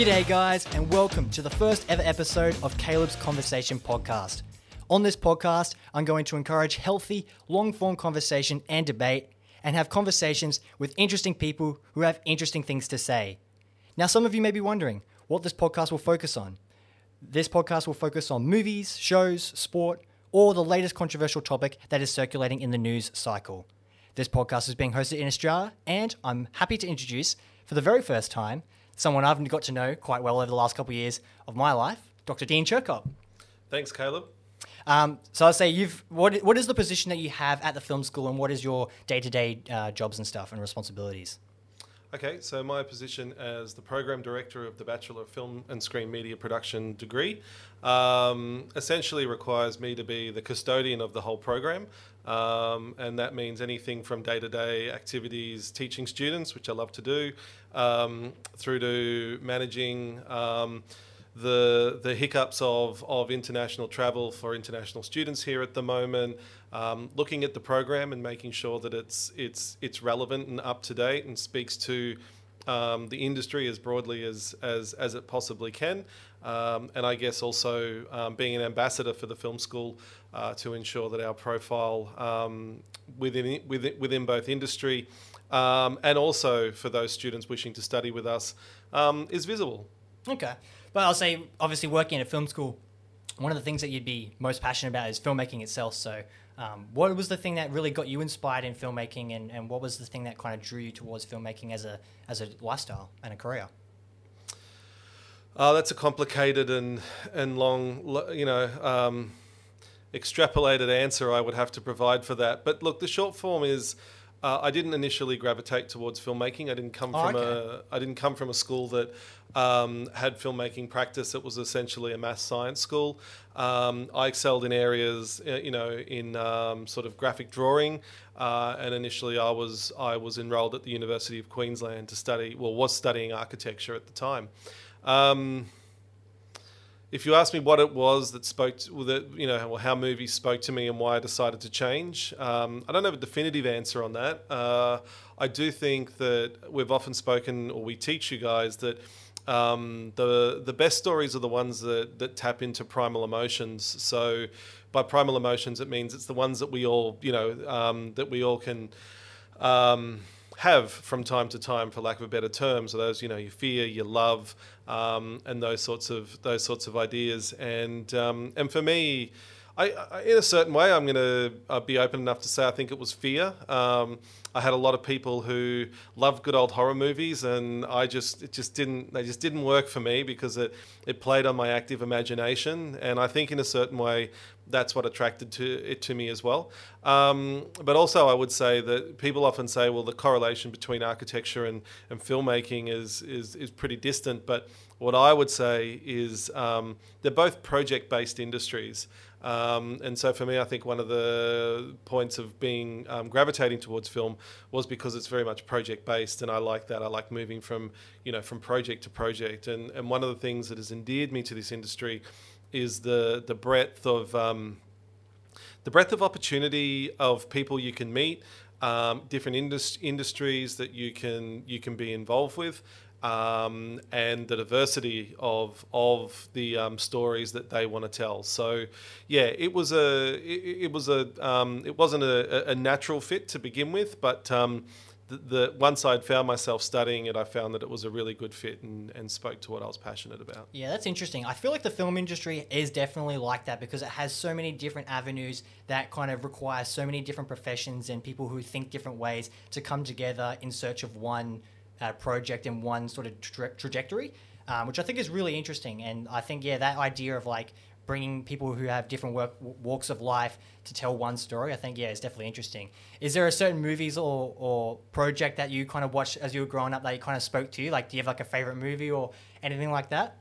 G'day, guys, and welcome to the first ever episode of Caleb's Conversation Podcast. On this podcast, I'm going to encourage healthy, long form conversation and debate, and have conversations with interesting people who have interesting things to say. Now, some of you may be wondering what this podcast will focus on. This podcast will focus on movies, shows, sport, or the latest controversial topic that is circulating in the news cycle. This podcast is being hosted in Australia, and I'm happy to introduce, for the very first time, someone I've got to know quite well over the last couple of years of my life, Dr. Dean Chirkop. Thanks, Caleb. Um, so I'll say you've what what is the position that you have at the film school, and what is your day to day jobs and stuff and responsibilities? Okay, so my position as the program director of the Bachelor of Film and Screen Media Production degree um, essentially requires me to be the custodian of the whole program. Um, and that means anything from day to day activities, teaching students, which I love to do, um, through to managing um, the the hiccups of, of international travel for international students here at the moment, um, looking at the program and making sure that it's it's it's relevant and up to date and speaks to um, the industry as broadly as as, as it possibly can, um, and I guess also um, being an ambassador for the film school uh, to ensure that our profile um, within within within both industry. Um, and also for those students wishing to study with us, is visible. Okay. But I'll say, obviously, working at a film school, one of the things that you'd be most passionate about is filmmaking itself. So, um, what was the thing that really got you inspired in filmmaking, and, and what was the thing that kind of drew you towards filmmaking as a as a lifestyle and a career? Uh, that's a complicated and and long, you know, um, extrapolated answer I would have to provide for that. But look, the short form is. Uh, I didn't initially gravitate towards filmmaking. I didn't come Oh, from okay. a I didn't come from a school that um, had filmmaking practice. It was essentially a math science school. Um, I excelled in areas, uh, you know, in um, sort of graphic drawing, uh, and initially I was I was enrolled at the University of Queensland to study, well, was studying architecture at the time. Um, if you ask me what it was that spoke to, that you know how movies spoke to me and why I decided to change, um, I don't have a definitive answer on that. Uh, I do think that we've often spoken, or we teach you guys that um, the the best stories are the ones that that tap into primal emotions. So by primal emotions, it means it's the ones that we all you know um, that we all can. Um, have from time to time, for lack of a better term. So those, you know, your fear, your love, um, and those sorts of those sorts of ideas. And um, and for me, I, I, in a certain way, I'm going to be open enough to say I think it was fear. Um, I had a lot of people who loved good old horror movies, and I just it just didn't they just didn't work for me because it it played on my active imagination, and I think in a certain way that's what attracted to it to me as well. Um, but also, I would say that people often say, well, the correlation between architecture and, and filmmaking is, is is pretty distant. But what I would say is um, they're both project-based industries. Um, and so for me, I think one of the points of being um, gravitating towards film was because it's very much project based, and I like that. I like moving from you know from project to project, and and one of the things that has endeared me to this industry is the the breadth of um, the breadth of opportunity of people you can meet, um, different indus- industries that you can you can be involved with, um, and the diversity of of the um, stories that they want to tell. So, yeah, it was a it, it was a um, it wasn't a, a natural fit to begin with, but um, the, the once I'd found myself studying it, I found that it was a really good fit and, and spoke to what I was passionate about. Yeah, that's interesting. I feel like the film industry is definitely like that because it has so many different avenues that kind of require so many different professions and people who think different ways to come together in search of one uh, project in one sort of tra- trajectory, um, which I think is really interesting. And I think, yeah, that idea of like bringing people who have different work, walks of life to tell one story, I think, yeah, is definitely interesting. Is there a certain movies or, or project that you kind of watched as you were growing up that you kind of spoke to you? Like, do you have like a favorite movie or anything like that?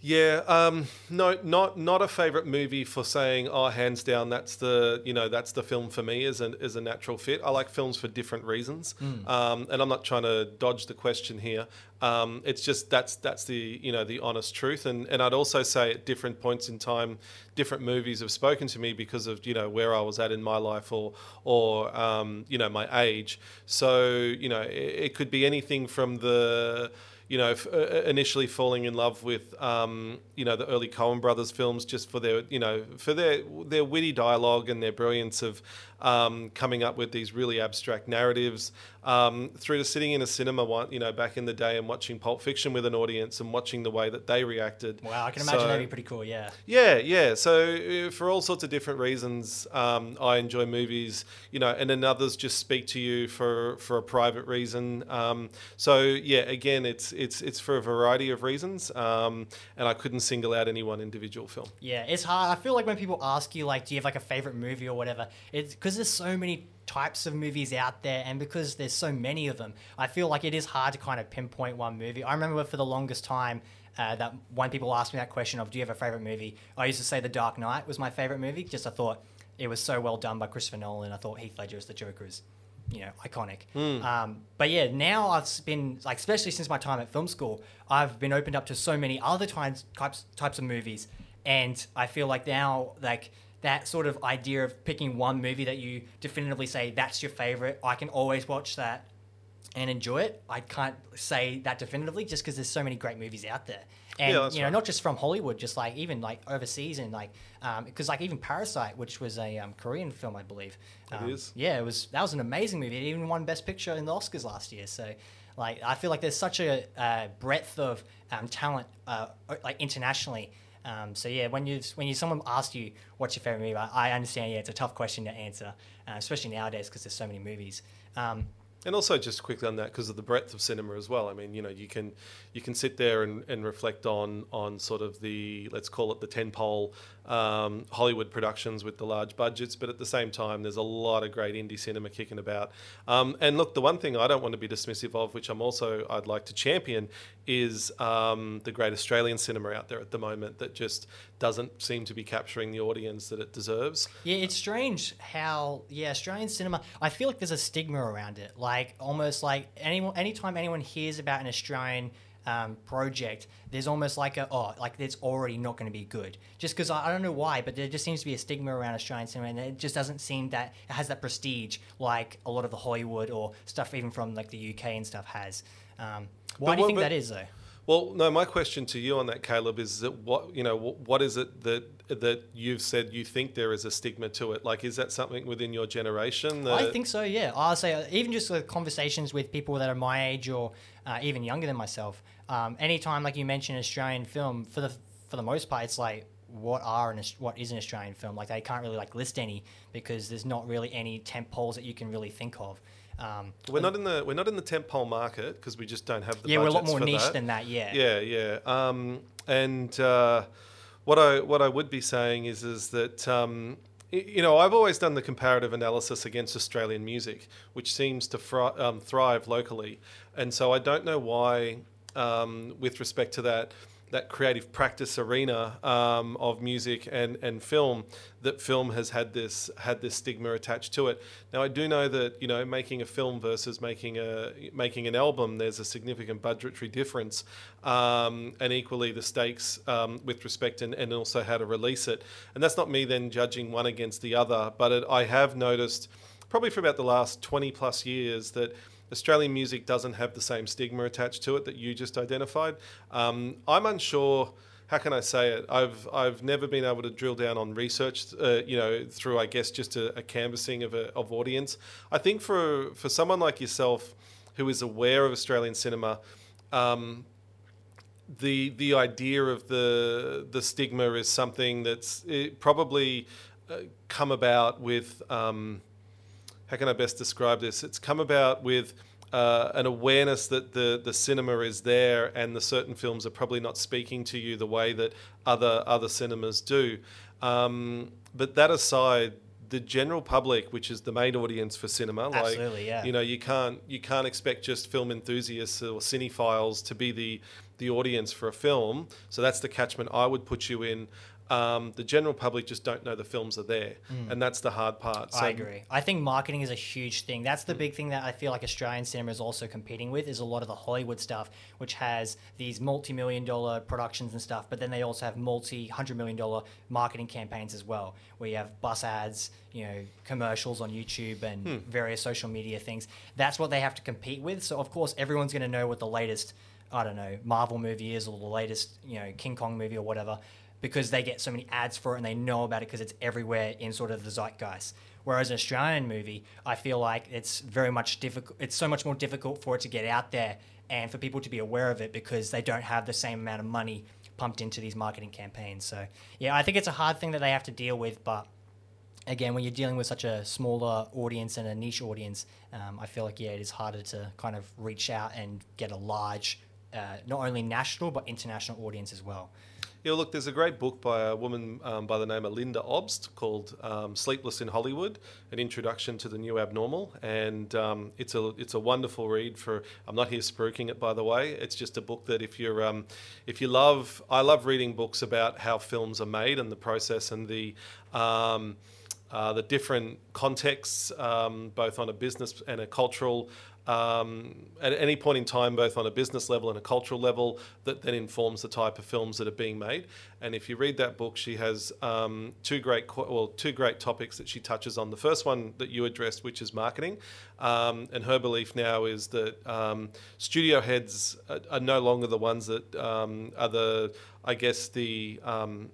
Yeah, um, no, not not a favorite movie for saying, oh, hands down, that's the you know that's the film for me is a as a natural fit. I like films for different reasons, um, and I'm not trying to dodge the question here. Um, it's just that's that's the you know the honest truth, and and I'd also say at different points in time, different movies have spoken to me because of you know where I was at in my life or or um, you know my age. So you know it, it could be anything from the you know, f- uh, initially falling in love with, um, you know, the early Coen Brothers films just for their, you know, for their their witty dialogue and their brilliance of um, coming up with these really abstract narratives, um, through to sitting in a cinema, one, you know, back in the day and watching Pulp Fiction with an audience and watching the way that they reacted. Wow, I can imagine So- that'd be pretty cool. Yeah. yeah, yeah. So uh, for all sorts of different reasons, um, I enjoy movies, you know, and then others just speak to you for, for a private reason. Um, so yeah, again, it's it's it's for a variety of reasons, um, and I couldn't single out any one individual film. Yeah, it's hard. I feel like when people ask you, like, do you have like a favorite movie or whatever, it's because there's so many types of movies out there, and because there's so many of them, I feel like it is hard to kind of pinpoint one movie. I remember for the longest time. Uh, that when people asked me that question of do you have a favorite movie, I used to say The Dark Knight was my favorite movie. Just I thought it was so well done by Christopher Nolan. I thought Heath Ledger as the Joker is, you know, iconic. Um, but yeah, now I've been like, especially since my time at film school, I've been opened up to so many other types types types of movies, and I feel like now like that sort of idea of picking one movie that you definitively say that's your favorite. I can always watch that and enjoy it. I can't say that definitively just because there's so many great movies out there. And Yeah, you know, right. not just from Hollywood, just like even like overseas and like because like even Parasite, which was a um, Korean film, I believe. It um, is. Yeah, it was. That was an amazing movie. It even won Best Picture in the Oscars last year. So, like, I feel like there's such a uh, breadth of um, talent, uh, like internationally. Um, so yeah, when you when you someone asks you what's your favorite movie, I, I understand. Yeah, it's a tough question to answer, uh, especially nowadays because there's so many movies. Um, And also, just quickly on that, because of the breadth of cinema as well. I mean, you know, you can you can sit there and, and reflect on on sort of the let's call it the tentpole um, Hollywood productions with the large budgets, but at the same time, there's a lot of great indie cinema kicking about. Um, and look, the one thing I don't want to be dismissive of, which I'm also I'd like to champion, is um, the great Australian cinema out there at the moment that just doesn't seem to be capturing the audience that it deserves. Yeah, it's strange how yeah Australian cinema. I feel like there's a stigma around it. Like almost like anyone, anytime anyone hears about an Australian um, project, there's almost like a oh like it's already not going to be good. Just because I, I don't know why, but there just seems to be a stigma around Australian cinema, and it just doesn't seem that it has that prestige like a lot of the Hollywood or stuff even from like the UK and stuff has. Um, why But do you think that is though? Well, no. My question to you on that, Caleb, is that what you know? What is it that that you've said you think there is a stigma to it? Like, is that something within your generation? That, I think so. Yeah, I'll say uh, even just the conversations with people that are my age or uh, even younger than myself. Um, anytime like you mention Australian film, for the for the most part, it's like what are an what is an Australian film? Like they can't really like list any because there's not really any tent poles that you can really think of. Um, we're not in the we're not in the tentpole market because we just don't have the. yeah, we're a lot more niche that. than that. Yeah. Yeah, yeah. Um, and uh, what I what I would be saying is is that um, you know I've always done the comparative analysis against Australian music, which seems to fri- um, thrive locally, and so I don't know why, um, with respect to that. That creative practice arena um, of music and, and film, that film has had this had this stigma attached to it. Now I do know that you know making a film versus making a making an album, there's a significant budgetary difference, um, and equally the stakes um, with respect and, and also how to release it. And that's not me then judging one against the other, but it, I have noticed probably for about the last 20 plus years that Australian music doesn't have the same stigma attached to it that you just identified. Um, I'm unsure. How can I say it? I've I've never been able to drill down on research, uh, you know, through I guess just a, a canvassing of a, of audience. I think for for someone like yourself, who is aware of Australian cinema, um, the the idea of the the stigma is something that's probably uh, come about with um, how can I best describe this? It's come about with uh, an awareness that the the cinema is there and the certain films are probably not speaking to you the way that other other cinemas do. Um, but that aside. The general public, which is the main audience for cinema, like Absolutely, yeah. you know, you can't you can't expect just film enthusiasts or cinephiles to be the the audience for a film. So that's the catchment I would put you in. Um, the general public just don't know the films are there, and that's the hard part. I agree. I think marketing is a huge thing. That's the big thing that I feel like Australian cinema is also competing with is a lot of the Hollywood stuff, which has these multi-million dollar productions and stuff, but then they also have multi-hundred million dollar marketing campaigns as well, where you have bus ads, you know, commercials on YouTube and various social media things. That's what they have to compete with. So of course everyone's going to know what the latest, I don't know, Marvel movie is or the latest, you know, King Kong movie or whatever because they get so many ads for it and they know about it because it's everywhere in sort of the zeitgeist. Whereas an Australian movie, I feel like it's very much difficult. It's so much more difficult for it to get out there and for people to be aware of it because they don't have the same amount of money pumped into these marketing campaigns. So yeah, I think it's a hard thing that they have to deal with, but again, when you're dealing with such a smaller audience and a niche audience, um, I feel like yeah, it is harder to kind of reach out and get a large, uh, not only national but international audience as well. Yeah, look, there's a great book by a woman um, by the name of Lynda Obst called um, "Sleepless in Hollywood: An Introduction to the New Abnormal," and um, it's a it's a wonderful read. For I'm not here spruiking it, by the way. It's just a book that if you're um, if you love, I love reading books about how films are made and the process and the um, uh, the different contexts, um, both on a business and a cultural, um, at any point in time, both on a business level and a cultural level, that then informs the type of films that are being made. And if you read that book, she has um, two great, well, two great topics that she touches on. The first one that you addressed, which is marketing, um, and her belief now is that um, studio heads are, are no longer the ones that um, are the, I guess the um,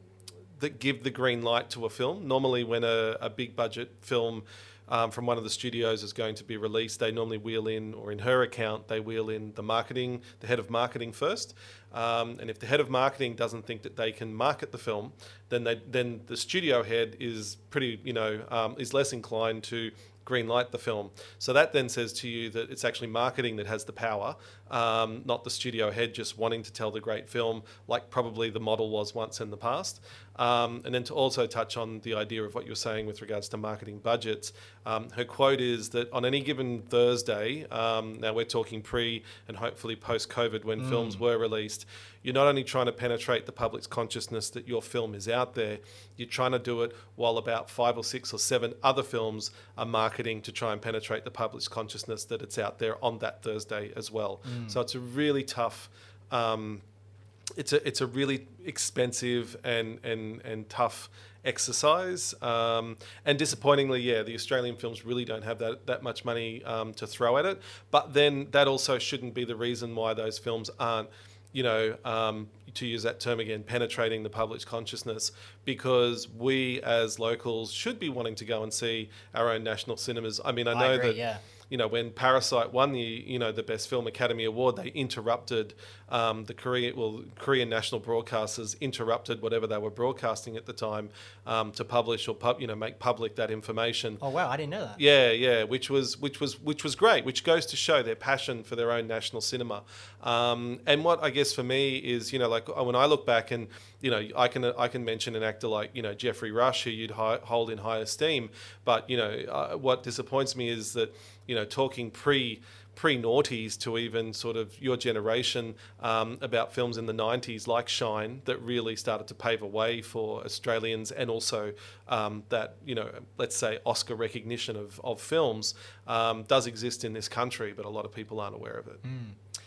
that give the green light to a film. Normally, when a, a big budget film um, from one of the studios is going to be released, they normally wheel in, or in her account, they wheel in the marketing, the head of marketing first. Um, and if the head of marketing doesn't think that they can market the film, then they, then the studio head is pretty, you know, um, is less inclined to green light the film. So that then says to you that it's actually marketing that has the power, um, not the studio head just wanting to tell the great film, like probably the model was once in the past. Um, and then to also touch on the idea of what you're saying with regards to marketing budgets, um, her quote is that on any given Thursday, um, now we're talking pre and hopefully post COVID when films were released, you're not only trying to penetrate the public's consciousness that your film is out there, you're trying to do it while about five or six or seven other films are marketing to try and penetrate the public's consciousness that it's out there on that Thursday as well. So it's a really tough. Um, it's a it's a really expensive and and and tough exercise. Um, and disappointingly, yeah, the Australian films really don't have that that much money um, to throw at it. But then that also shouldn't be the reason why those films aren't. You know, um, to use that term again, penetrating the public's consciousness, because we as locals should be wanting to go and see our own national cinemas. I mean, I know agree, that yeah. You know when Parasite won the you know the Best Film Academy Award, they interrupted um, the Korean well Korean national broadcasters interrupted whatever they were broadcasting at the time um, to publish or pub, you know make public that information. Oh wow, I didn't know that. Yeah, yeah, which was which was which was great, which goes to show their passion for their own national cinema. Um, and what I guess for me is, you know, like when I look back and you know, I can I can mention an actor like you know Geoffrey Rush, who you'd hi- hold in high esteem, but you know uh, what disappoints me is that you know talking pre pre noughties to even sort of your generation um, about films in the 90s like Shine that really started to pave a way for Australians and also um, that, you know, let's say Oscar recognition of, of films um, does exist in this country, but a lot of people aren't aware of it.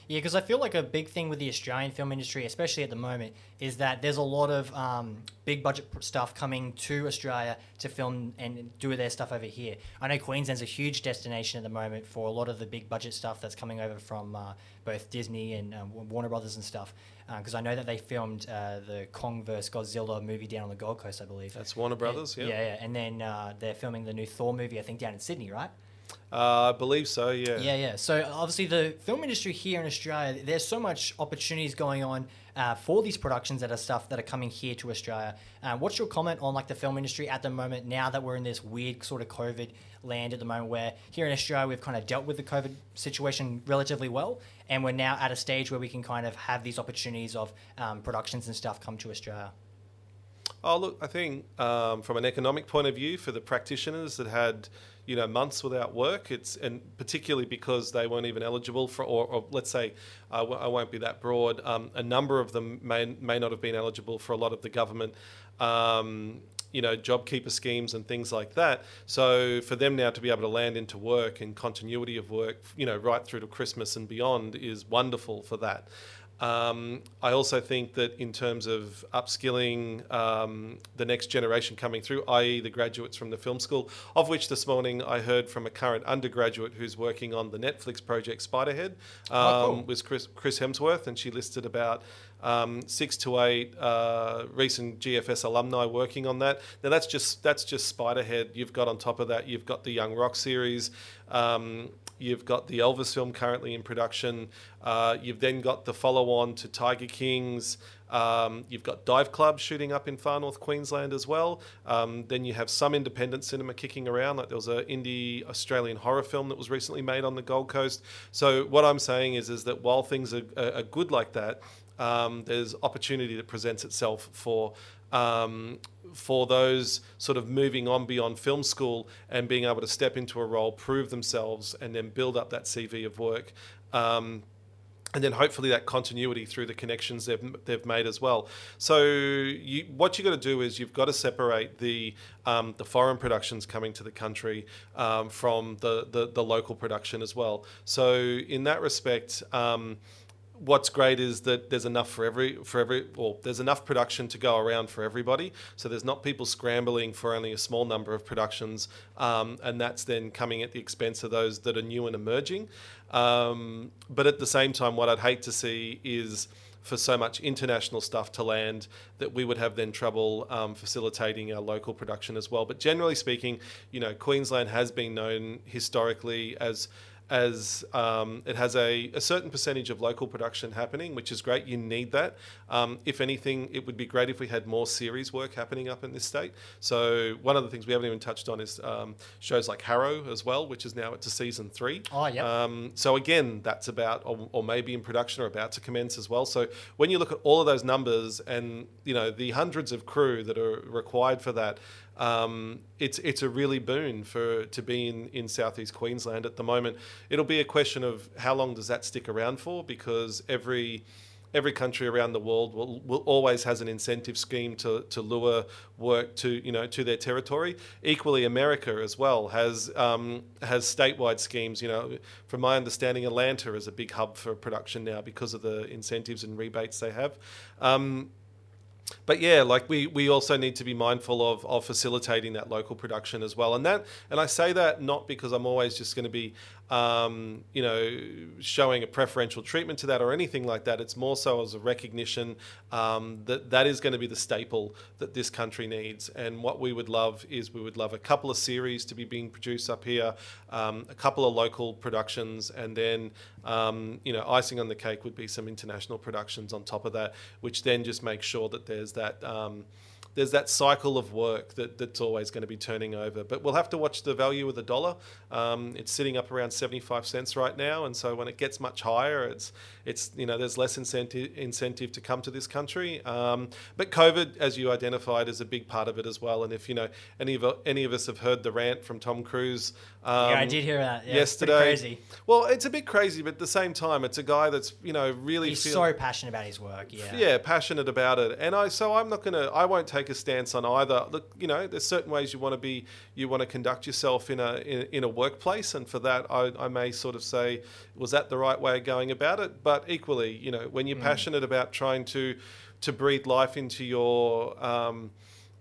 Yeah, because I feel like a big thing with the Australian film industry, especially at the moment, is that there's a lot of um, big budget stuff coming to Australia to film and do their stuff over here. I know Queensland's a huge destination at the moment for a lot of the big budget stuff that's coming over from uh, both Disney and um, Warner Brothers and stuff. Because I know that they filmed uh, the Kong vs Godzilla movie down on the Gold Coast, I believe. That's Warner Brothers, yeah. yeah, yeah. And then uh, they're filming the new Thor movie, I think, down in Sydney, right? Uh, I believe so, yeah. Yeah, yeah. So obviously, the film industry here in Australia, there's so much opportunities going on uh, for these productions that are stuff that are coming here to Australia. Uh, what's your comment on like the film industry at the moment? Now that we're in this weird sort of COVID land at the moment, where here in Australia we've kind of dealt with the COVID situation relatively well, and we're now at a stage where we can kind of have these opportunities of um, productions and stuff come to Australia. Oh, look, I think um, from an economic point of view, for the practitioners that had you know months without work. It's and particularly because they weren't even eligible for, or, or let's say, I won't be that broad. Um, a number of them may may not have been eligible for a lot of the government. Um, you know, JobKeeper schemes and things like that. So for them now to be able to land into work and continuity of work, you know, right through to Christmas and beyond is wonderful for that. Um, I also think that in terms of upskilling um, the next generation coming through, i.e., the graduates from the film school, of which this morning I heard from a current undergraduate who's working on the Netflix project Spiderhead, um, oh, cool. was Chris, Chris, Hemsworth, and she listed about um, six to eight uh, recent GFS alumni working on that. Now that's just that's just Spiderhead. You've got on top of that, you've got the Young Rock series. Um, You've got the Elvis film currently in production. Uh, you've then got the follow on to Tiger Kings. Um, you've got Dive Club shooting up in far north Queensland as well. Um, then you have some independent cinema kicking around. Like there was an indie Australian horror film that was recently made on the Gold Coast. So what I'm saying is, is that while things are, are good like that, um, there's opportunity that presents itself for um, for those sort of moving on beyond film school and being able to step into a role, prove themselves, and then build up that CV of work. Um, and then hopefully that continuity through the connections they've, they've made as well. So you, what you've got to do is you've got to separate the um, the foreign productions coming to the country um, from the, the, the local production as well. So in that respect. Um, what's great is that there's enough for every for every well there's enough production to go around for everybody so there's not people scrambling for only a small number of productions um, and that's then coming at the expense of those that are new and emerging um, but at the same time what i'd hate to see is for so much international stuff to land that we would have then trouble um, facilitating our local production as well. But generally speaking, you know, Queensland has been known historically as as um, it has a, a, certain percentage of local production happening, which is great. You need that. Um, if anything, it would be great if we had more series work happening up in this state. So one of the things we haven't even touched on is um, shows like Harrow as well, which is now to season three. Oh yeah. Um, so again, that's about or, or, maybe in production or about to commence as well. So when you look at all of those numbers and you know the hundreds of crew that are required for that um, it's it's a really boon for to be in, in southeast Queensland at the moment. It'll be a question of how long does that stick around for because every every country around the world will, will always has an incentive scheme to, to lure work to you know to their territory. Equally, America as well has um, has statewide schemes. You know, from my understanding, Atlanta is a big hub for production now because of the incentives and rebates they have. Um, but yeah, like we we also need to be mindful of of facilitating that local production as well. And that and I say that not because I'm always just going to be um, you know, showing a preferential treatment to that or anything like that. It's more so as a recognition um, that that is going to be the staple that this country needs. And what we would love is we would love a couple of series to be being produced up here, um, a couple of local productions, and then, um, you know, icing on the cake would be some international productions on top of that, which then just makes sure that there's that um, there's that cycle of work that, that's always going to be turning over. But we'll have to watch the value of the dollar. Um, it's sitting up around 75 cents right now, and so when it gets much higher, it's it's you know there's less incentive incentive to come to this country. Um, but COVID, as you identified, is a big part of it as well. And if you know any of any of us have heard the rant from Tom Cruise, um, yeah, I did hear that yeah, yesterday. crazy. Well, it's a bit crazy, but at the same time, it's a guy that's you know really he's feel, so passionate about his work. Yeah, yeah, passionate about it. And I so I'm not gonna I won't take take a stance on either. Look, you know, there's certain ways you want to be, you want to conduct yourself in a in, in a workplace, and for that, I, I, may sort of say, was that the right way of going about it? But equally, you know, when you're mm. passionate about trying to to breathe life into your, um,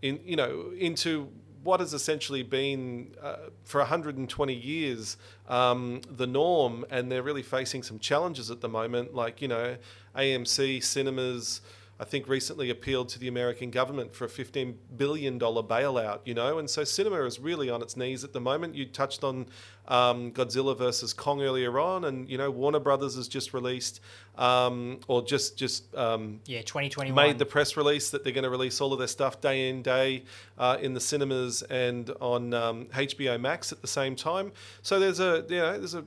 in you know, into what has essentially been uh, for 120 years um, the norm, and they're really facing some challenges at the moment, like you know, AMC cinemas. I think recently appealed to the American government for a $15 billion bailout, you know, and so cinema is really on its knees at the moment. You touched on um, Godzilla versus Kong earlier on, and, you know, Warner Brothers has just released, um, or just, just um, yeah, 2021. made the press release that they're going to release all of their stuff day in, day uh, in the cinemas and on HBO um, Max at the same time. So there's a, you know, there's a,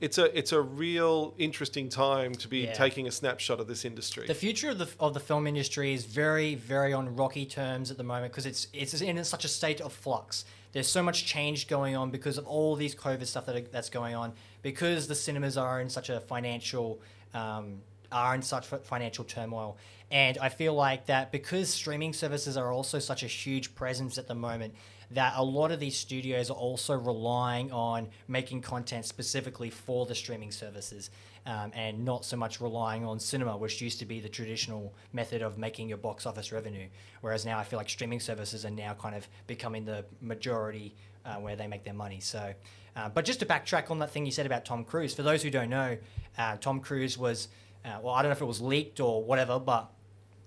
it's a it's a real interesting time to be yeah. taking a snapshot of this industry. The future of the of the film industry is very very on rocky terms at the moment because it's it's in such a state of flux. there's so much change going on because of all these COVID stuff that are, that's going on. Because the cinemas are in such a financial um, are in such financial turmoil, and I feel like that because streaming services are also such a huge presence at the moment, that a lot of these studios are also relying on making content specifically for the streaming services um, and not so much relying on cinema, which used to be the traditional method of making your box office revenue. Whereas now I feel like streaming services are now kind of becoming the majority uh, where they make their money. So, uh, but just to backtrack on that thing you said about Tom Cruise, for those who don't know, uh, Tom Cruise was, uh, well, I don't know if it was leaked or whatever, but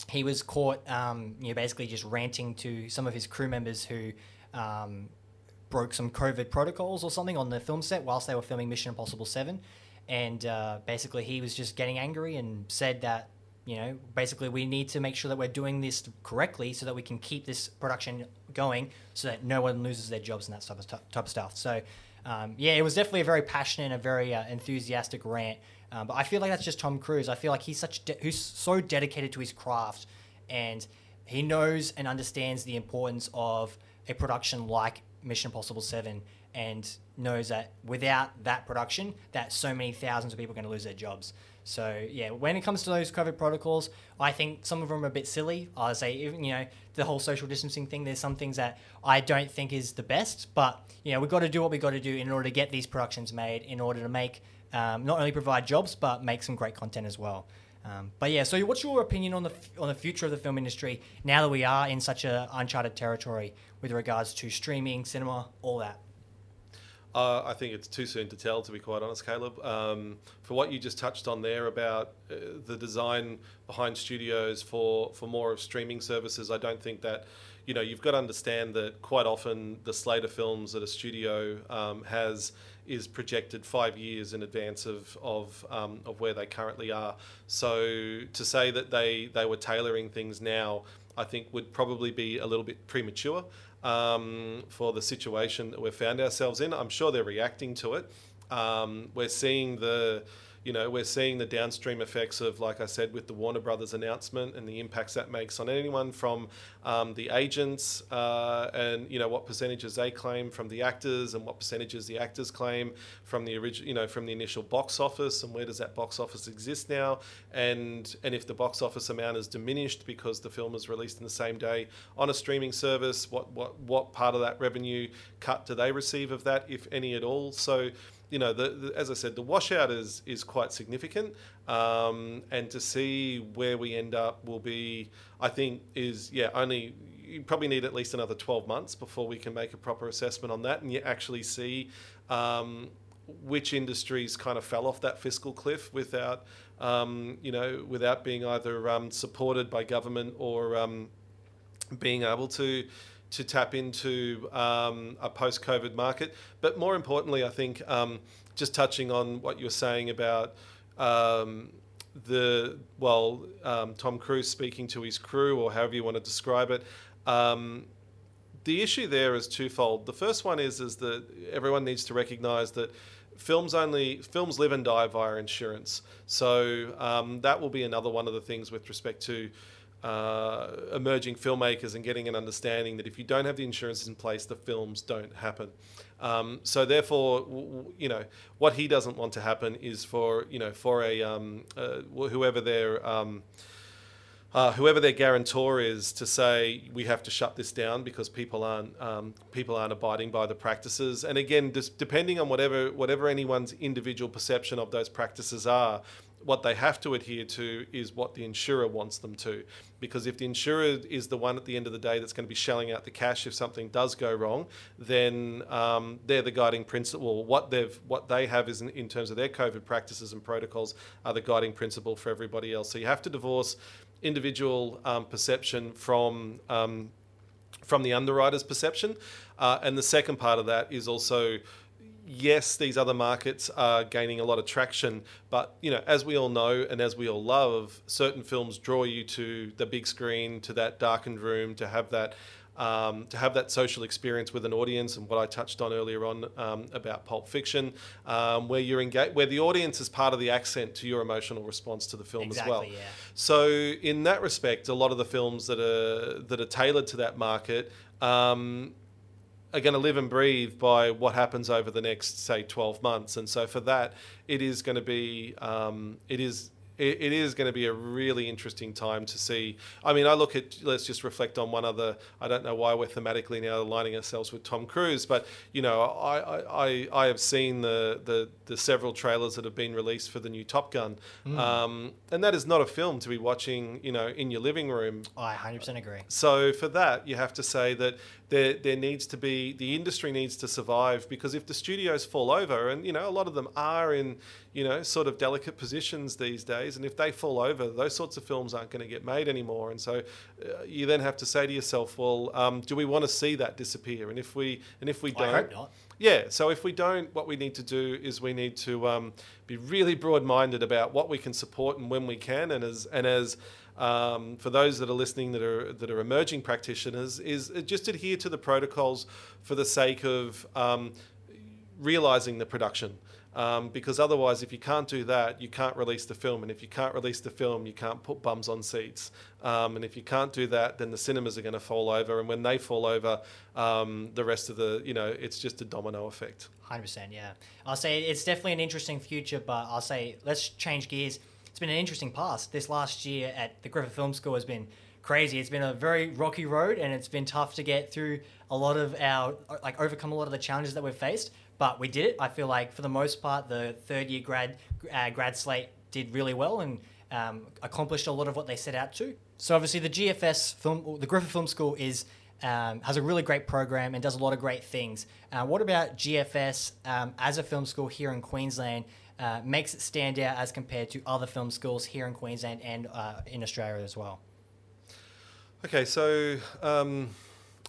he was caught, um, you know, basically just ranting to some of his crew members who um, broke some COVID protocols or something on the film set whilst they were filming Mission Impossible 7. And uh, basically, he was just getting angry and said that, you know, basically, we need to make sure that we're doing this correctly so that we can keep this production going so that no one loses their jobs and that type of, type of stuff. So, um, yeah, it was definitely a very passionate and a very uh, enthusiastic rant. Um, but I feel like that's just Tom Cruise. I feel like he's such de- who's so dedicated to his craft, and he knows and understands the importance of a production like Mission Impossible Seven, and knows that without that production, that so many thousands of people are going to lose their jobs. So yeah, when it comes to those COVID protocols, I think some of them are a bit silly. I say even you know the whole social distancing thing. There's some things that I don't think is the best, but you know we've got to do what we've got to do in order to get these productions made, in order to make um, not only provide jobs but make some great content as well. Um, but yeah, so what's your opinion on the on the future of the film industry now that we are in such a uncharted territory with regards to streaming, cinema, all that? Uh, I think it's too soon to tell, to be quite honest, Caleb. Um, for what you just touched on there about uh, the design behind studios for, for more of streaming services, I don't think that, you know, you've got to understand that quite often the slate of films that a studio um, has is projected five years in advance of of, um, of where they currently are. So to say that they they were tailoring things now, I think would probably be a little bit premature um, for the situation that we've found ourselves in. I'm sure they're reacting to it. Um, we're seeing the you know, we're seeing the downstream effects of, like I said, with the Warner Brothers announcement and the impacts that makes on anyone from um, the agents uh, and, you know, what percentages they claim from the actors and what percentages the actors claim from the original, you know, from the initial box office and where does that box office exist now? And, and if the box office amount is diminished because the film is released in the same day on a streaming service, what, what, what part of that revenue cut do they receive of that, if any at all? So, you know, the, the, as I said, the washout is is quite significant, um, and to see where we end up will be, I think, is yeah, only you probably need at least another twelve months before we can make a proper assessment on that, and you actually see. Um, which industries kind of fell off that fiscal cliff without, um, you know, without being either um, supported by government or um, being able to to tap into um, a post COVID market. But more importantly, I think um, just touching on what you're saying about um, the, well, um, Tom Cruise speaking to his crew, or however you want to describe it. Um, the issue there is twofold. The first one is is that everyone needs to recognise that films only films live and die via insurance. So um, that will be another one of the things with respect to uh, emerging filmmakers and getting an understanding that if you don't have the insurances in place, the films don't happen. Um, so therefore, w- w- you know, what he doesn't want to happen is for you know for a um, uh, whoever their um, uh, whoever their guarantor is to say we have to shut this down because people aren't um, people aren't abiding by the practices. And again, just depending on whatever whatever anyone's individual perception of those practices are, what they have to adhere to is what the insurer wants them to. Because if the insurer is the one at the end of the day that's going to be shelling out the cash if something does go wrong, then um, they're the guiding principle. What they've what they have is in, in, terms of their COVID practices and protocols are the guiding principle for everybody else. So you have to divorce individual um, perception from um, from the underwriter's perception, uh, and the second part of that is also yes, these other markets are gaining a lot of traction, but you know, as we all know and as we all love, certain films draw you to the big screen, to that darkened room, to have that. Um, to have that social experience with an audience, and what I touched on earlier on um, about Pulp Fiction, um, where you're engaged, where the audience is part of the accent to your emotional response to the film exactly, as well. Yeah. So, in that respect, a lot of the films that are that are tailored to that market um, are going to live and breathe by what happens over the next say 12 months and so for that it is going to be um, it is it, it is going to be a really interesting time to see. I mean, I look at, let's just reflect on one other, I don't know why we're thematically now aligning ourselves with Tom Cruise, but, you know, I, I, I have seen the, the, the several trailers that have been released for the new Top Gun. Mm. Um, and that is not a film to be watching, you know, in your living room. I 100% agree. So for that, you have to say that there, there needs to be the industry needs to survive because if the studios fall over and you know a lot of them are in you know sort of delicate positions these days and if they fall over those sorts of films aren't going to get made anymore and so uh, you then have to say to yourself well um, do we want to see that disappear and if we and if we don't I hope not. Yeah, so if we don't, what we need to do is we need to um, be really broad-minded about what we can support and when we can, and as and as um, for those that are listening that are that are emerging practitioners is just adhere to the protocols for the sake of um, realizing the production. Um, because otherwise, if you can't do that, you can't release the film. And if you can't release the film, you can't put bums on seats. Um, and if you can't do that, then the cinemas are going to fall over. And when they fall over, um, the rest of the, you know, it's just a domino effect. 100%, yeah. I'll say it's definitely an interesting future, but I'll say let's change gears it's been an interesting past. This last year at the Griffith Film School has been crazy. It's been a very rocky road, and it's been tough to get through a lot of our like overcome a lot of the challenges that we've faced. But we did it. I feel like for the most part, the third year grad uh, grad slate did really well and um, accomplished a lot of what they set out to. So obviously, the GFS film, the Griffith Film School is um, has a really great program and does a lot of great things. Uh, what about GFS um, as a film school here in Queensland? Uh, makes it stand out as compared to other film schools here in Queensland and uh, in Australia as well? Okay, so um,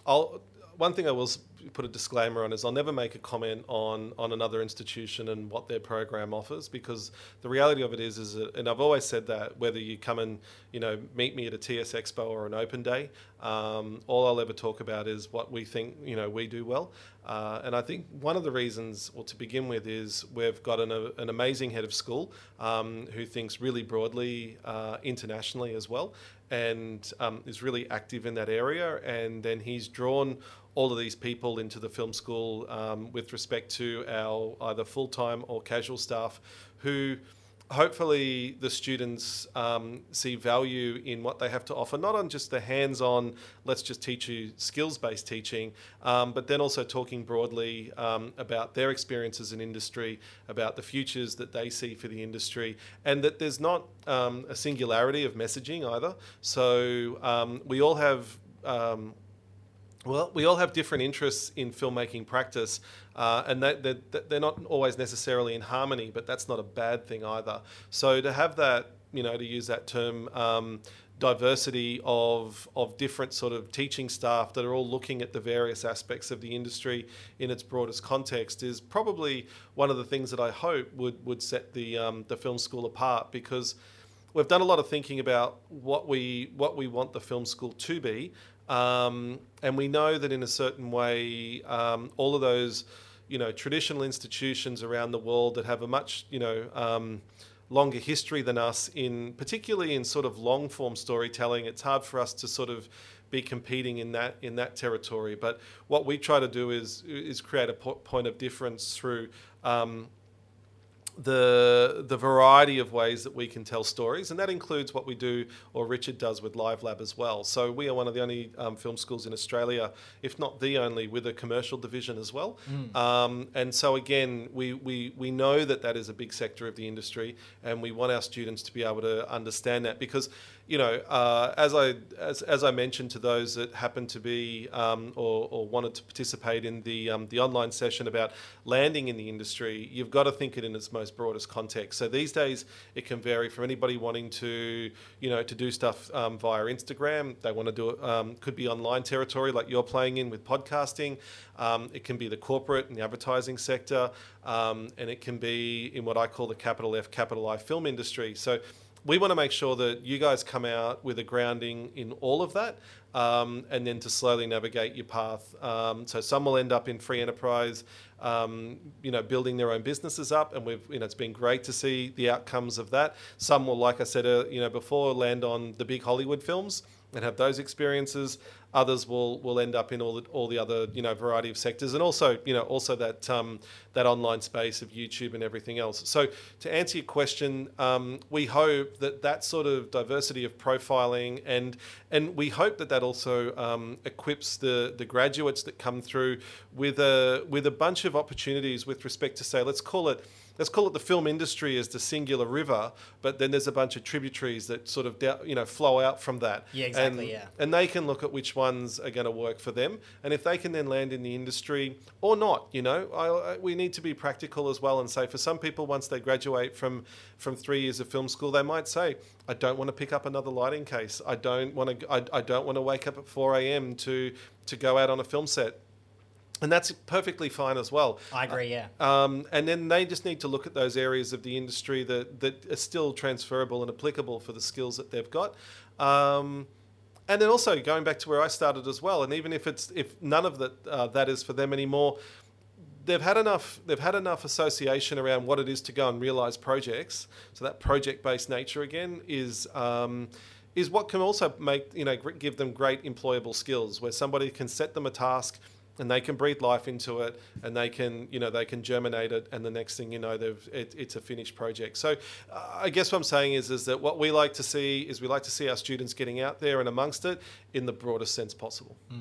I'll, one thing I will put a disclaimer on is I'll never make a comment on on another institution and what their program offers because the reality of it is is that, and I've always said that whether you come and you know meet me at a TS Expo or an open day, um, all I'll ever talk about is what we think you know we do well. Uh, and I think one of the reasons, well, to begin with, is we've got an, an amazing head of school um, who thinks really broadly uh, internationally as well and um, is really active in that area. And then he's drawn all of these people into the film school um, with respect to our either full time or casual staff who hopefully the students um, see value in what they have to offer, not on just the hands on, let's just teach you skills based teaching, um, but then also talking broadly um, about their experiences in industry, about the futures that they see for the industry, and that there's not um, a singularity of messaging either. So um, we all have um, well, we all have different interests in filmmaking practice, uh, and that, that, they're not always necessarily in harmony, but that's not a bad thing either. So to have that, you know, to use that term, um, diversity of of different sort of teaching staff that are all looking at the various aspects of the industry in its broadest context is probably one of the things that I hope would would set the um, the film school apart because we've done a lot of thinking about what we what we want the film school to be, um, and we know that in a certain way, um, all of those, you know, traditional institutions around the world that have a much, you know, um, longer history than us in, particularly in sort of long form storytelling, it's hard for us to sort of be competing in that in that territory. But what we try to do is is create a po- point of difference through um, the the variety of ways that we can tell stories, and that includes what we do or Richard does with Live Lab as well. So we are one of the only um, film schools in Australia, if not the only, with a commercial division as well. Mm. Um, and so again, we, we we know that that is a big sector of the industry, and we want our students to be able to understand that because you know, uh, as I as, as I mentioned to those that happened to be um, or, or, wanted to participate in the um, the online session about landing in the industry, you've got to think it in its most broadest context. So these days, it can vary from anybody wanting to you know to do stuff um, via Instagram. They want to do it. Um, could be online territory like you're playing in with podcasting. Um, it can be the corporate and the advertising sector, um, and it can be in what I call the capital F, capital I film industry. So we want to make sure that you guys come out with a grounding in all of that um, and then to slowly navigate your path. Um, so some will end up in free enterprise, um, you know, building their own businesses up, and we've, you know, it's been great to see the outcomes of that. Some will, like I said, uh, you know, before land on the big Hollywood films and have those experiences. Others will will end up in all the, all the other you know variety of sectors, and also you know also that um, that online space of YouTube and everything else. So to answer your question, um, we hope that that sort of diversity of profiling and and we hope that that also um, equips the the graduates that come through with a with a bunch of opportunities with respect to say let's call it let's call it the film industry as the singular river, but then there's a bunch of tributaries that sort of you know flow out from that. Yeah, exactly. And, yeah, and they can look at which ones are going to work for them, and if they can then land in the industry or not, you know, I, I, we need to be practical as well and say for some people once they graduate from from three years of film school, they might say, I don't want to pick up another lighting case. I don't want to. I, I don't want to wake up at 4 a.m. to to go out on a film set and that's perfectly fine as well. I agree, yeah. Um, and then they just need to look at those areas of the industry that, that are still transferable and applicable for the skills that they've got. Um, and then also going back to where I started as well, and even if it's if none of that uh, that is for them anymore, they've had enough they've had enough association around what it is to go and realize projects. So that project based nature again is. Um, is what can also make you know give them great employable skills where somebody can set them a task and they can breathe life into it and they can you know they can germinate it and the next thing you know they've it, it's a finished project so uh, i guess what i'm saying is is that what we like to see is we like to see our students getting out there and amongst it in the broadest sense possible mm.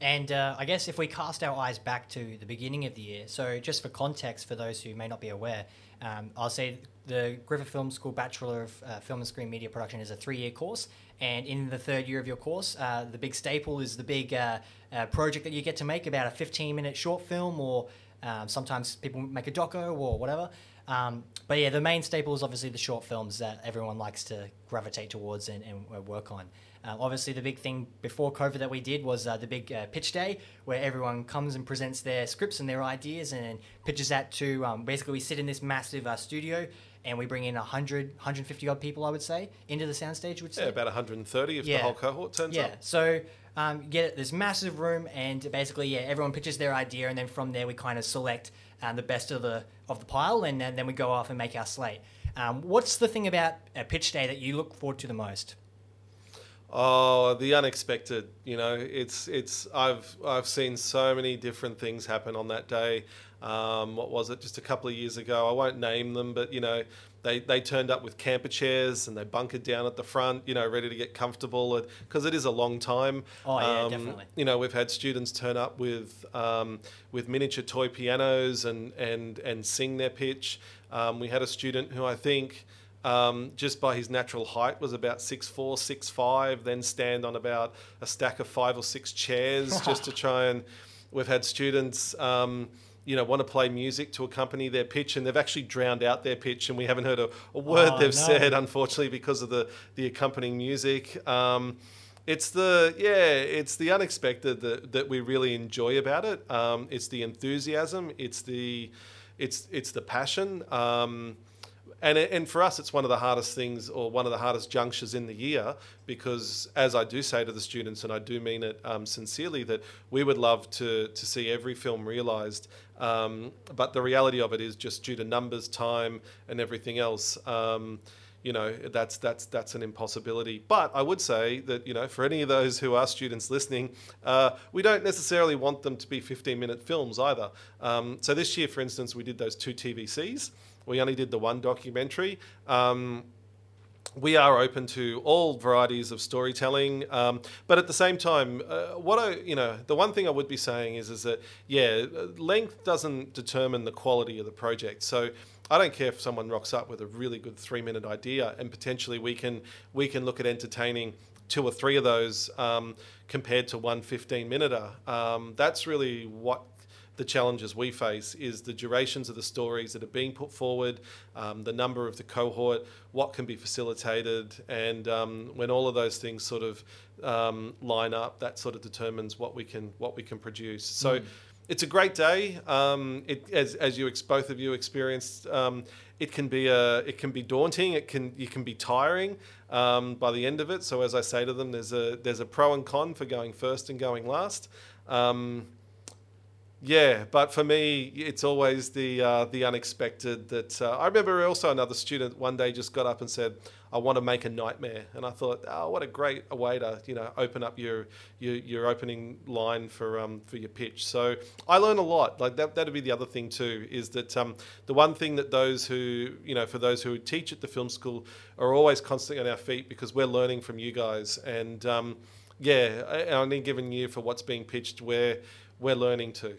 And uh, I guess if we cast our eyes back to the beginning of the year, so just for context for those who may not be aware, um, I'll say the Griffith Film School Bachelor of uh, Film and Screen Media Production is a three year course. And in the third year of your course, uh, the big staple is the big uh, uh, project that you get to make about a 15 minute short film, or um, sometimes people make a doco or whatever. Um, but yeah, the main staple is obviously the short films that everyone likes to gravitate towards and, and work on. Um, obviously, the big thing before COVID that we did was uh, the big uh, pitch day, where everyone comes and presents their scripts and their ideas and pitches that to. Um, basically, we sit in this massive uh, studio and we bring in 100, 150 odd people, I would say, into the soundstage. Would say yeah, about 130 if yeah. the whole cohort turns yeah. up. Yeah, so um, you get this massive room, and basically, yeah, everyone pitches their idea, and then from there we kind of select um, the best of the of the pile, and, and then we go off and make our slate. Um, what's the thing about a pitch day that you look forward to the most? Oh, the unexpected. You know, it's it's. I've I've seen so many different things happen on that day. Um, what was it? Just a couple of years ago. I won't name them, but you know, they they turned up with camper chairs and they bunkered down at the front. You know, ready to get comfortable because it is a long time. Oh yeah, um, definitely. You know, we've had students turn up with um, with miniature toy pianos and and and sing their pitch. Um, we had a student who I think um, just by his natural height was about six four, six five. Then stand on about a stack of five or six chairs just to try and. We've had students. You know, want to play music to accompany their pitch, and they've actually drowned out their pitch, and we haven't heard a, a word oh, they've no. said, unfortunately, because of the the accompanying music. Um, it's the yeah, it's the unexpected that, that we really enjoy about it. Um, it's the enthusiasm. It's the it's it's the passion. Um, and and for us, it's one of the hardest things, or one of the hardest junctures in the year, because as I do say to the students, and I do mean it um, sincerely, that we would love to to see every film realised, um, but the reality of it is just due to numbers, time, and everything else. Um, you know that's that's that's an impossibility. But I would say that you know for any of those who are students listening, uh, we don't necessarily want them to be 15-minute films either. Um, so this year, for instance, we did those two TVCs. We only did the one documentary. Um, we are open to all varieties of storytelling, um, but at the same time, uh, what I, you know, the one thing I would be saying is, is that yeah, length doesn't determine the quality of the project. So I don't care if someone rocks up with a really good three-minute idea, and potentially we can we can look at entertaining two or three of those um, compared to one 15-minute. Um, that's really what the challenges we face is the durations of the stories that are being put forward, um, the number of the cohort, what can be facilitated, and um, when all of those things sort of um, line up, that sort of determines what we can what we can produce. So. Mm. it's a great day. Um, it, as, as you ex- both of you experienced, um, it can be a it can be daunting. It can you can be tiring um, by the end of it. So as I say to them, there's a there's a pro and con for going first and going last. Um, yeah, but for me, it's always the uh, the unexpected. That uh, I remember also another student one day just got up and said, "I want to make a nightmare," and I thought, "Oh, what a great way to you know open up your your, your opening line for um, for your pitch." So I learn a lot. Like that that'd be the other thing too is that um, the one thing that those who you know for those who teach at the film school are always constantly on our feet because we're learning from you guys and. Um, yeah, on any given year for what's being pitched, we're we're learning too.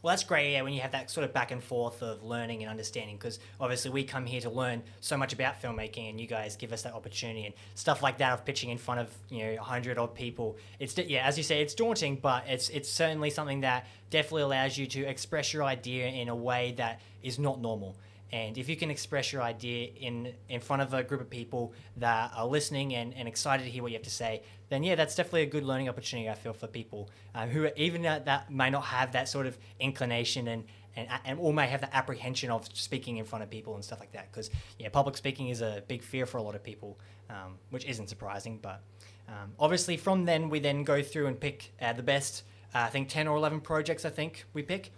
Well, that's great, yeah, when you have that sort of back and forth of learning and understanding, because obviously we come here to learn so much about filmmaking, and you guys give us that opportunity and stuff like that of pitching in front of you know hundred odd people. It's yeah, as you say, it's daunting, but it's it's certainly something that definitely allows you to express your idea in a way that is not normal. And if you can express your idea in in front of a group of people that are listening and, and excited to hear what you have to say, then yeah, that's definitely a good learning opportunity. I feel for people uh, who even that, that may not have that sort of inclination and and, and or may have the apprehension of speaking in front of people and stuff like that. Because yeah, public speaking is a big fear for a lot of people, um, which isn't surprising. But um, obviously, from then we then go through and pick uh, the best. Uh, I think ten or eleven projects. I think we pick.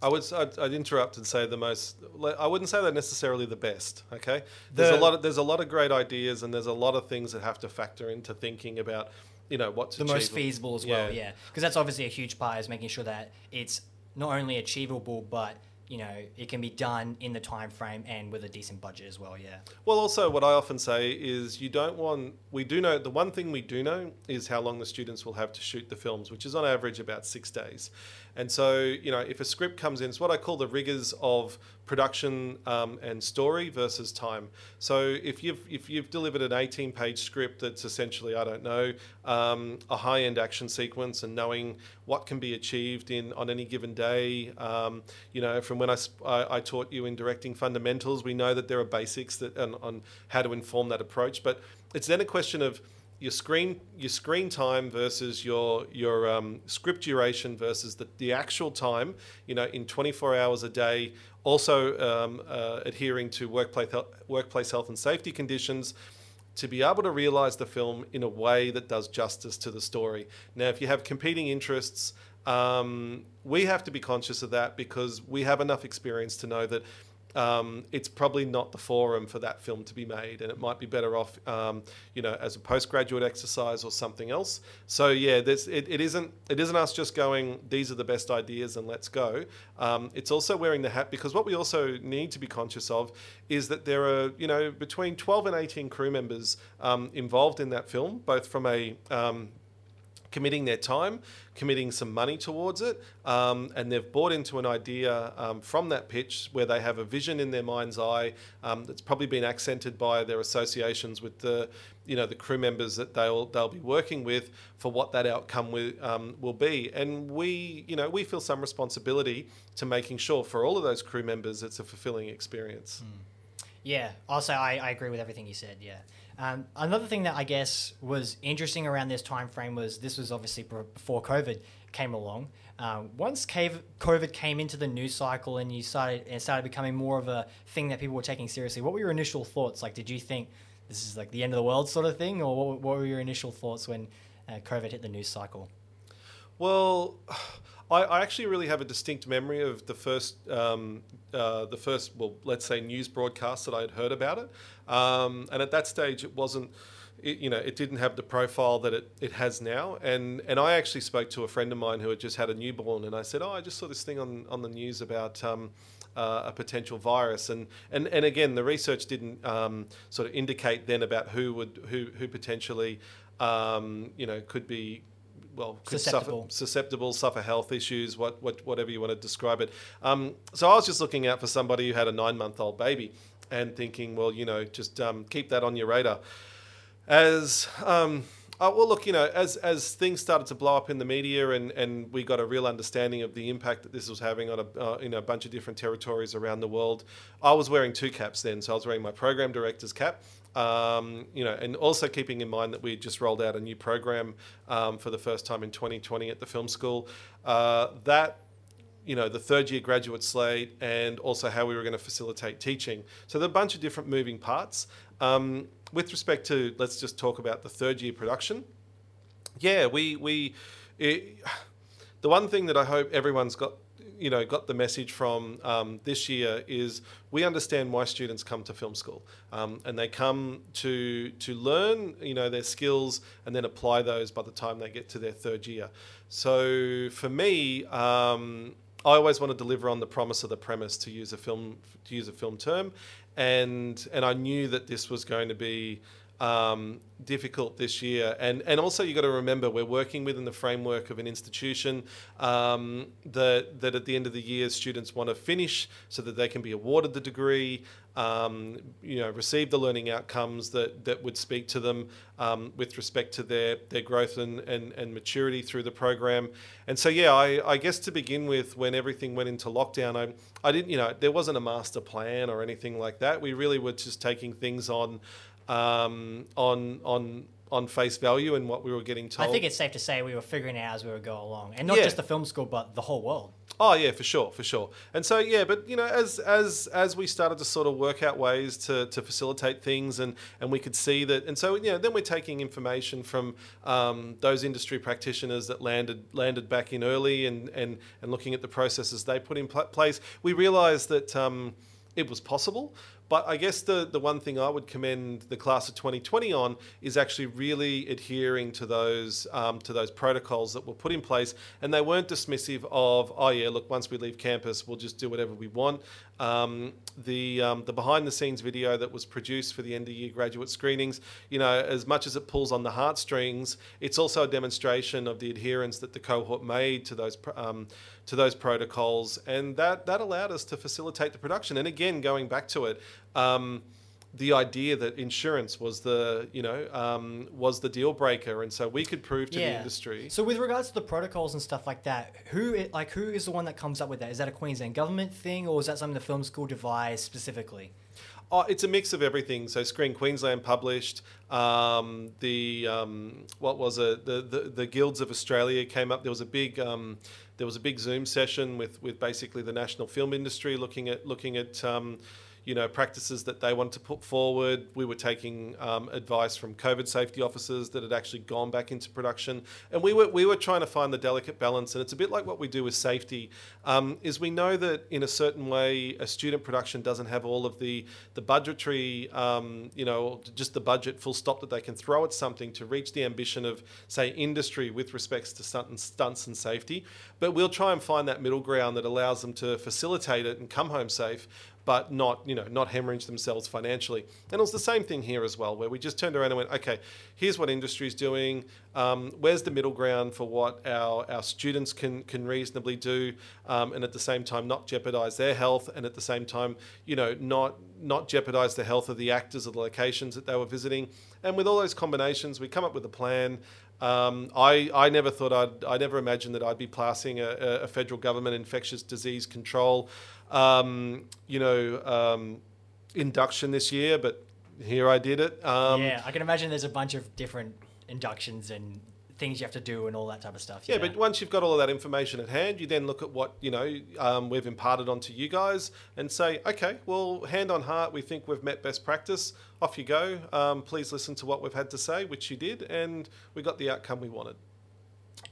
I would I'd, I'd, interrupt and say the most. I wouldn't say they're necessarily the best. Okay, there's the, a lot of there's a lot of great ideas and there's a lot of things that have to factor into thinking about you know what's the most feasible as well. Yeah, because that's obviously a huge part is making sure that it's not only achievable but you know it can be done in the time frame and with a decent budget as well yeah well also what i often say is you don't want we do know the one thing we do know is how long the students will have to shoot the films which is on average about six days and so, you know, if a script comes in, it's what I call the rigors of production um, and story versus time. So if you've if you've delivered an 18-page script that's essentially, I don't know, um, a high-end action sequence and knowing what can be achieved in on any given day, um, you know, from when I, I, I, taught you in directing fundamentals, we know that there are basics that on, on how to inform that approach. But it's then a question of your screen your screen time versus your your um, script duration versus the, the actual time you know in 24 hours a day. Also um, uh, adhering to workplace workplace health and safety conditions to be able to realize the film in a way that does justice to the story. Now if you have competing interests um, we have to be conscious of that because we have enough experience to know that um, it's probably not the forum for that film to be made, and it might be better off, um, you know, as a postgraduate exercise or something else. So yeah, there's, it, it isn't it isn't us just going these are the best ideas and let's go. Um, it's also wearing the hat because what we also need to be conscious of is that there are you know between 12 and 18 crew members um, involved in that film, both from a um, committing their time, committing some money towards it, um, and they've bought into an idea um, from that pitch where they have a vision in their mind's eye um, that's probably been accented by their associations with the, you know, the crew members that they'll they'll be working with for what that outcome will, um, will be. And we, you know, we feel some responsibility to making sure for all of those crew members it's a fulfilling experience. Mm. Yeah, also I, I agree with everything you said. Yeah. Um, another thing that I guess was interesting around this time frame was this was obviously before COVID came along. Um, once COVID came into the news cycle and you started it started becoming more of a thing that people were taking seriously, what were your initial thoughts? Like, did you think this is like the end of the world sort of thing, or what, what were your initial thoughts when uh, COVID hit the news cycle? Well. I, I, actually really have a distinct memory of the first, um, uh, the first, well, let's say news broadcast that I had heard about it, um, and at that stage it wasn't. It, you know, it didn't have the profile that it, it has now. And and I actually spoke to a friend of mine who had just had a newborn, and I said, "Oh, I just saw this thing on, on the news about um, uh, a potential virus." And, and and again, the research didn't um, sort of indicate then about who would who who potentially um, you know could be well, susceptible. Suffer, susceptible, suffer health issues, what, what, whatever you want to describe it. Um, so I was just looking out for somebody who had a nine month old baby and thinking, well, you know, just um, keep that on your radar. As um, uh, well, look, you know, as as things started to blow up in the media, and, and we got a real understanding of the impact that this was having on a uh, in a bunch of different territories around the world, I was wearing two caps then. So I was wearing my program director's cap, um, you know, and also keeping in mind that we just rolled out a new program um, for the first time in 2020 at the film school. Uh, that you know, the third year graduate slate and also how we were going to facilitate teaching. So there are a bunch of different moving parts. Um, with respect to, let's just talk about the third year production. Yeah, we, we it, the one thing that I hope everyone's got you know got the message from um, this year is we understand why students come to film school. Um, and they come to to learn you know their skills and then apply those by the time they get to their third year. So for me um, I always want to deliver on the promise of the premise to use a film to use a film term. And and I knew that this was going to be um, difficult this year. And, and also, you've got to remember, we're working within the framework of an institution um, that, that at the end of the year, students want to finish so that they can be awarded the degree, um, you know, receive the learning outcomes that, that would speak to them um, with respect to their, their growth and, and, and maturity through the program. And so, yeah, I, I guess to begin with, when everything went into lockdown, I, I didn't, you know, there wasn't a master plan or anything like that. We really were just taking things on um, on on on face value and what we were getting told. I think it's safe to say we were figuring it out as we were going along, and not Yeah. just the film school, but the whole world. Oh yeah, for sure, for sure. And so yeah, but you know, as as as we started to sort of work out ways to, to facilitate things, and and we could see that, and so you know, then we're taking information from um, those industry practitioners that landed landed back in early, and and and looking at the processes they put in pl- place. We realised that. Um, it was possible. But I guess the, the one thing I would commend the class of 2020 on is actually really adhering to those um, to those protocols that were put in place, and they weren't dismissive of oh yeah look once we leave campus we'll just do whatever we want. Um, the um, the behind the scenes video that was produced for the end of year graduate screenings, you know, as much as it pulls on the heartstrings, it's also a demonstration of the adherence that the cohort made to those um, to those protocols, and that that allowed us to facilitate the production. And again, going back to it. Um, the idea that insurance was the you know um, was the deal breaker, and so we could prove to the industry. So with regards to the protocols and stuff like that, who i- like who is the one that comes up with that? Is that a Queensland government thing, or is that something the film school devised specifically? Oh, it's a mix of everything. So Screen Queensland published um, the um, what was it? The, the the guilds of Australia came up. There was a big um, there was a big Zoom session with with basically the national film industry looking at looking at. You know, practices that they wanted to put forward. We were taking um, advice from COVID safety officers that had actually gone back into production, and we were we were trying to find the delicate balance. And it's a bit like what we do with safety, um, is we know that in a certain way, a student production doesn't have all of the the budgetary, um, you know, just the budget full stop that they can throw at something to reach the ambition of say industry with respects to stunts and safety. But we'll try and find that middle ground that allows them to facilitate it and come home safe but not you know not hemorrhage themselves financially. And it was the same thing here as well, where we just turned around and went, okay, here's what industry's doing. Um, where's the middle ground for what our, our students can can reasonably do, um, and at the same time not jeopardize their health, and at the same time you know not not jeopardize the health of the actors or the locations that they were visiting. And with all those combinations, we come up with a plan. Um, I, I never thought I'd, I never imagined that I'd be passing a, a federal government infectious disease control, um, you know, um, induction this year, but here I did it. Um, yeah, I can imagine there's a bunch of different inductions and things you have to do and all that type of stuff. Yeah, but once you've got all of that information at hand, you then look at what you know um, we've imparted onto you guys and say, okay, well, hand on heart, we think we've met best practice. Off you go. Um, please listen to what we've had to say, which you did, and we got the outcome we wanted.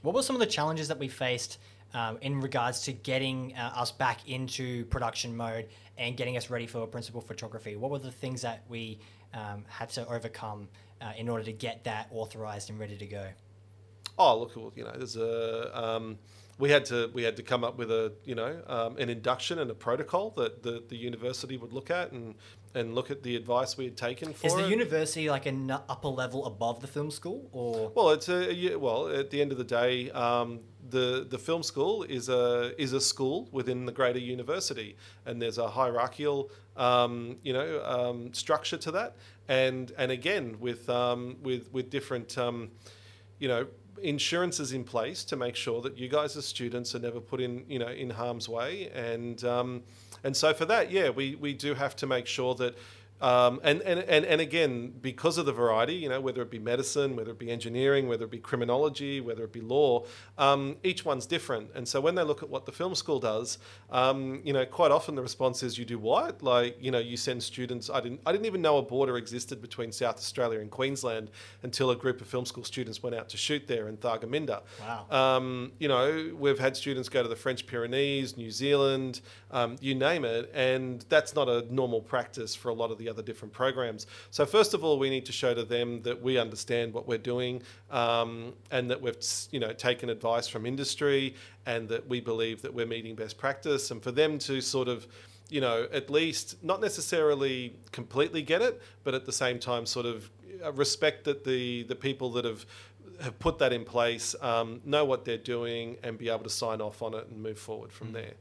What were some of the challenges that we faced um, in regards to getting uh, us back into production mode and getting us ready for principal photography? What were the things that we um, had to overcome uh, in order to get that authorized and ready to go? Oh, look, well, you know, there's a. Um, we had to we had to come up with a you know um, an induction and a protocol that the, the university would look at and and look at the advice we had taken for Is the it. university like an upper level above the film school, or Well, it's a yeah, well. At the end of the day, um, the the film school is a is a school within the greater university, and there's a hierarchical um, you know um, structure to that. And and again with um, with with different um, you know insurances in place to make sure that you guys as students are never put in you know in harm's way and um, and so for that yeah we we do have to make sure that Um, and, and, and, and again, because of the variety, you know, whether it be medicine, whether it be engineering, whether it be criminology, whether it be law, um, each one's different. And so when they look at what the film school does, um, you know, quite often the response is, "You do what? Like, you know, you send students." I didn't, I didn't even know a border existed between South Australia and Queensland until a group of film school students went out to shoot there in Thargomindah. Wow. Um, you know, we've had students go to the French Pyrenees, New Zealand, um, you name it, and that's not a normal practice for a lot of the other different programs. So first of all, we need to show to them that we understand what we're doing, um, and that we've you know taken advice from industry, and that we believe that we're meeting best practice, and for them to sort of you know, at least not necessarily completely get it, but at the same time, sort of uh, respect that the the people that have have put that in place um, know what they're doing and be able to sign off on it and move forward from there.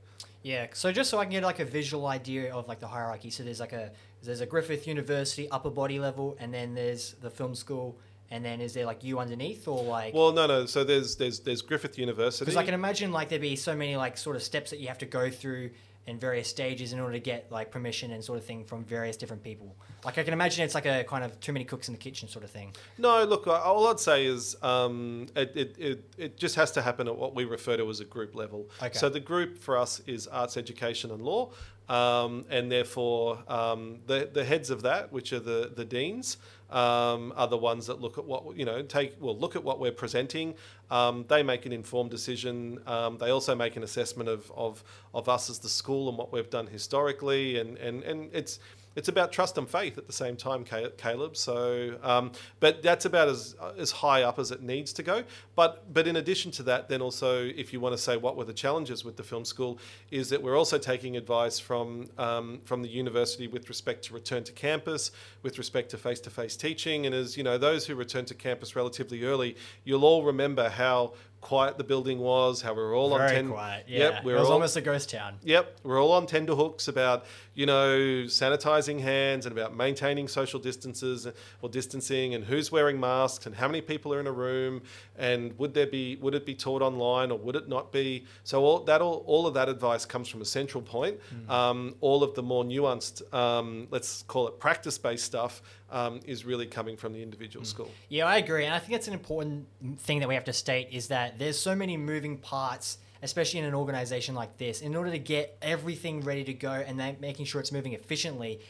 Yeah, so just so I can get like a visual idea of like the hierarchy. So there's like a there's a Griffith University upper body level, and then there's the film school, and then is there like you underneath or like? Well, no, no. So there's there's there's Griffith University. Because I can imagine like there'd be so many like sort of steps that you have to go through in various stages in order to get like permission and sort of thing from various different people. Like I can imagine it's like a kind of too many cooks in the kitchen sort of thing. No, look, all I'd say is um, it, it, it, it just has to happen at what we refer to as a group level. Okay. So the group for us is arts, education, and law. Um, and therefore, um, the, the heads of that, which are the, the deans, um, are the ones that look at what you know take well look at what we're presenting. Um, they make an informed decision. Um, they also make an assessment of, of of us as the school and what we've done historically, and and and it's it's about trust and faith at the same time, Caleb. So, um, but that's about as as high up as it needs to go. But but in addition to that, then also, if you want to say what were the challenges with the film school, is that we're also taking advice from um, from the university with respect to return to campus, with respect to face to face teaching, and as you know, those who return to campus relatively early, you'll all remember how quiet the building was, how we were all Very on ten. quiet. Yeah, Yep, we it was all, almost a ghost town. Yep, we're all on tender hooks about you know sanitizing hands and about maintaining social distances or distancing and who's wearing masks and how many people are in a room and would there be would it be taught online or would it not be? So all that all, all of that advice comes from a central point. Um, all of the more nuanced, um, let's call it practice based stuff, um, is really coming from the individual school. Yeah, I agree, and I think that's an important thing that we have to state is that there's so many moving parts, especially in an organization like this. In order to get everything ready to go and then making sure it's moving efficiently,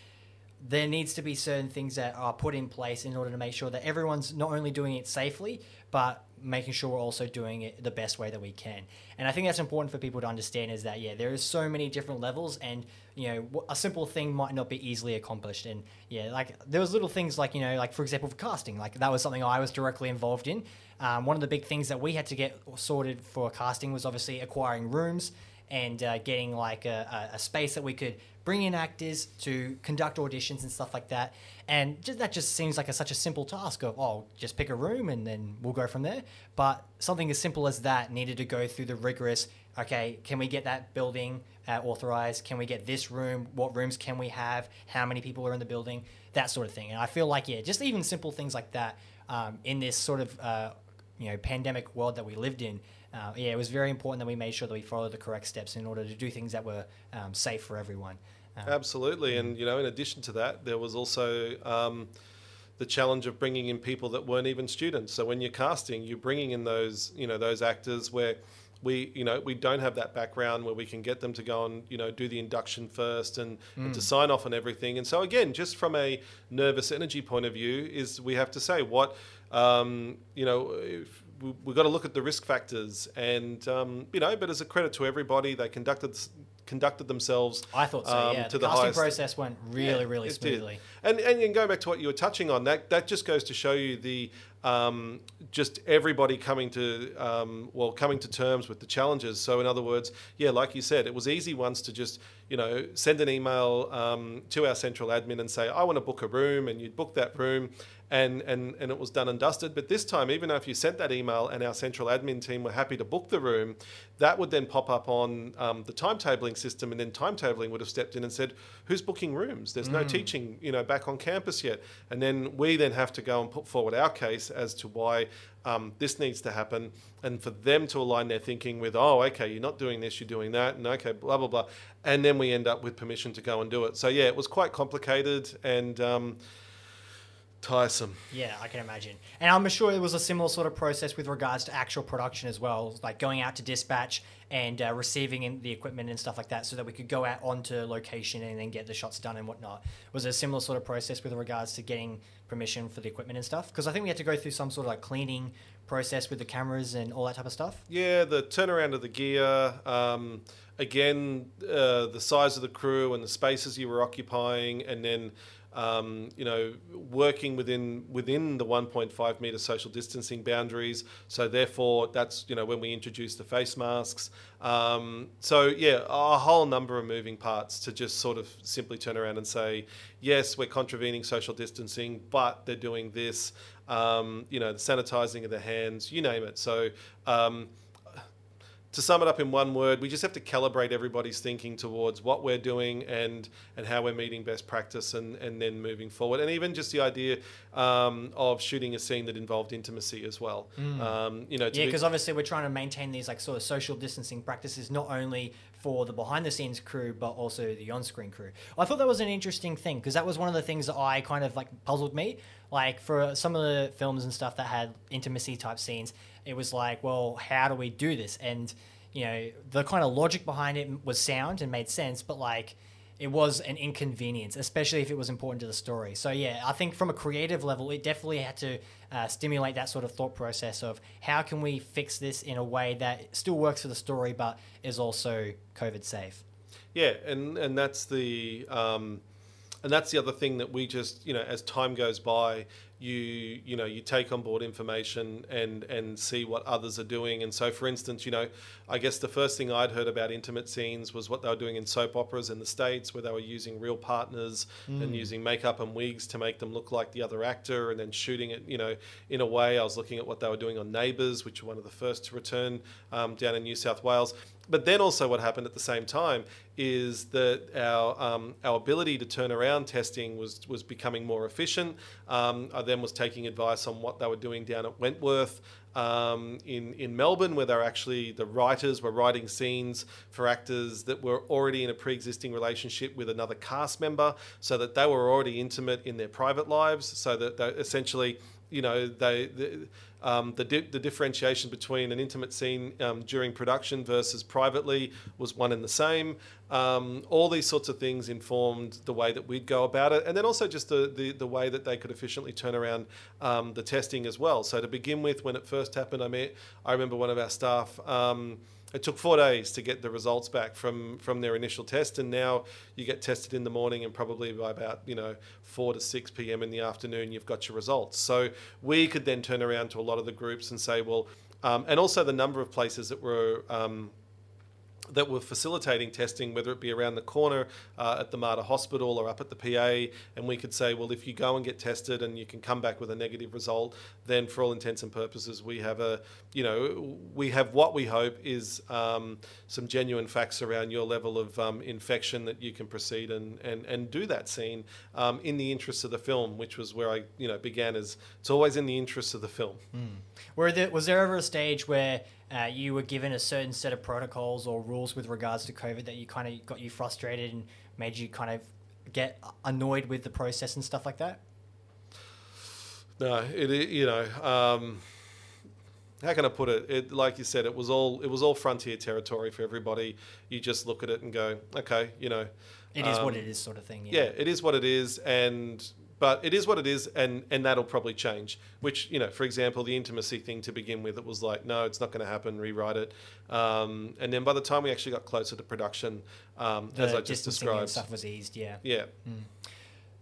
there needs to be certain things that are put in place in order to make sure that everyone's not only doing it safely, but making sure we're also doing it the best way that we can. And I think that's important for people to understand is that yeah, there is so many different levels, and you know a simple thing might not be easily accomplished. And yeah, like there was little things like you know like for example for casting, like that was something I was directly involved in. Um, one of the big things that we had to get sorted for casting was obviously acquiring rooms and uh, getting like a, a, space that we could bring in actors to conduct auditions and stuff like that. And just, that just seems like a, such a simple task of, oh, just pick a room and then we'll go from there. But something as simple as that needed to go through the rigorous, okay, can we get that building uh, authorized? Can we get this room? What rooms can we have? How many people are in the building? That sort of thing. And I feel like, yeah, just even simple things like that um, in this sort of, uh, you know, pandemic world that we lived in, uh, yeah, it was very important that we made sure that we followed the correct steps in order to do things that were um, safe for everyone. Um, Absolutely, and you know, in addition to that, there was also um, the challenge of bringing in people that weren't even students. So when you're casting, you're bringing in those, you know, those actors where we, you know, we don't have that background where we can get them to go and, you know, do the induction first and, mm. and to sign off on everything. And so again, just from a nervous energy point of view, is we have to say what, um, you know. If, we, have got to look at the risk factors, and um, you know, but as a credit to everybody, they conducted conducted themselves. I thought so. Um, yeah, to the, the casting highest, process went really, yeah, really smoothly. And, and and going back to what you were touching on, that that just goes to show you the um, just everybody coming to um, well coming to terms with the challenges. So in other words, yeah, like you said, it was easy once to just you know send an email um, to our central admin and say I want to book a room, and you'd book that room, and, and, and it was done and dusted. But this time, even though if you sent that email and our central admin team were happy to book the room, that would then pop up on um, the timetabling system, and then timetabling would have stepped in and said, "Who's booking rooms? There's no teaching, you know, back on campus yet." And then we then have to go and put forward our case as to why um, this needs to happen, and for them to align their thinking with, "Oh, okay, you're not doing this, you're doing that," and okay, blah blah blah, and then we end up with permission to go and do it. So yeah, it was quite complicated and. Um, tiresome. Yeah, I can imagine. And I'm sure it was a similar sort of process with regards to actual production as well, like going out to dispatch and uh, receiving in the equipment and stuff like that so that we could go out onto location and then get the shots done and whatnot. Was it a similar sort of process with regards to getting permission for the equipment and stuff? Because I think we had to go through some sort of like cleaning process with the cameras and all that type of stuff. Yeah, the turnaround of the gear. Um, again, uh, the size of the crew and the spaces you were occupying, and then um, you know working within within the 1.5 meter social distancing boundaries. So therefore, that's you know when we introduced the face masks. Um, so yeah, a whole number of moving parts to just sort of simply turn around and say, yes, we're contravening social distancing, but they're doing this. Um, you know, the sanitizing of the hands, you name it. So. To sum it up in one word, we just have to calibrate everybody's thinking towards what we're doing and and how we're meeting best practice and, and then moving forward. And even just the idea um, of shooting a scene that involved intimacy as well. Um, you know, Yeah, be- because obviously we're trying to maintain these like sort of social distancing practices not only for the behind the scenes crew but also the on screen crew. I thought that was an interesting thing because that was one of the things that I kind of like puzzled me. Like for some of the films and stuff that had intimacy type scenes, it was like, well, how do we do this? And you know, the kind of logic behind it was sound and made sense, but like it was an inconvenience, especially if it was important to the story. So yeah, I think from a creative level, it definitely had to uh, stimulate that sort of thought process of how can we fix this in a way that still works for the story, but is also COVID safe. Yeah, and and that's the um, and that's the other thing that we just you know as time goes by, you you know you take on board information and and see what others are doing. And so, for instance, you know, I guess the first thing I'd heard about intimate scenes was what they were doing in soap operas in the states, where they were using real partners and using makeup and wigs to make them look like the other actor, and then shooting it you know in a way. I was looking at what they were doing on Neighbours, which were one of the first to return um, down in New South Wales but then also what happened at the same time is that our um, our ability to turn around testing was was becoming more efficient. Um, I then was taking advice on what they were doing down at Wentworth. Um, in in Melbourne, where they're actually the writers were writing scenes for actors that were already in a pre-existing relationship with another cast member, so that they were already intimate in their private lives, so that they essentially you know they, the um, the, di- the differentiation between an intimate scene um, during production versus privately was one and the same. Um, all these sorts of things informed the way that we'd go about it, and then also just the, the, the way that they could efficiently turn around um, the testing as well. So to begin with, when it first happened, I met I remember one of our staff. It took four days to get the results back from from their initial test, and now you get tested in the morning, and probably by about you know four to six p.m. in the afternoon, you've got your results. So we could then turn around to a lot of the groups and say, well, um, and also the number of places that were. Um, that were facilitating testing, whether it be around the corner uh, at the Mater Hospital or up at the PA, and we could say, well, if you go and get tested and you can come back with a negative result, then for all intents and purposes, we have a, you know, we have what we hope is um, some genuine facts around your level of um, infection that you can proceed and and, and do that scene um, in the interests of the film, which was where I, you know, began as it's always in the interests of the film. Were there, was there ever a stage where uh, you were given a certain set of protocols or rules with regards to COVID that you kind of got you frustrated and made you kind of get annoyed with the process and stuff like that? No, it, it you know, um, how can I put it? It like you said, it was all it was all frontier territory for everybody. You just look at it and go, okay, you know, It is what um, it is, sort of thing. yeah, it is what it is, and but it is what it is, and and that'll probably change. Which you know, for example, the intimacy thing to begin with, it was like, no, it's not going to happen. Rewrite it, um, and then by the time we actually got closer to production, um, as I just described, stuff was eased. Yeah. yeah.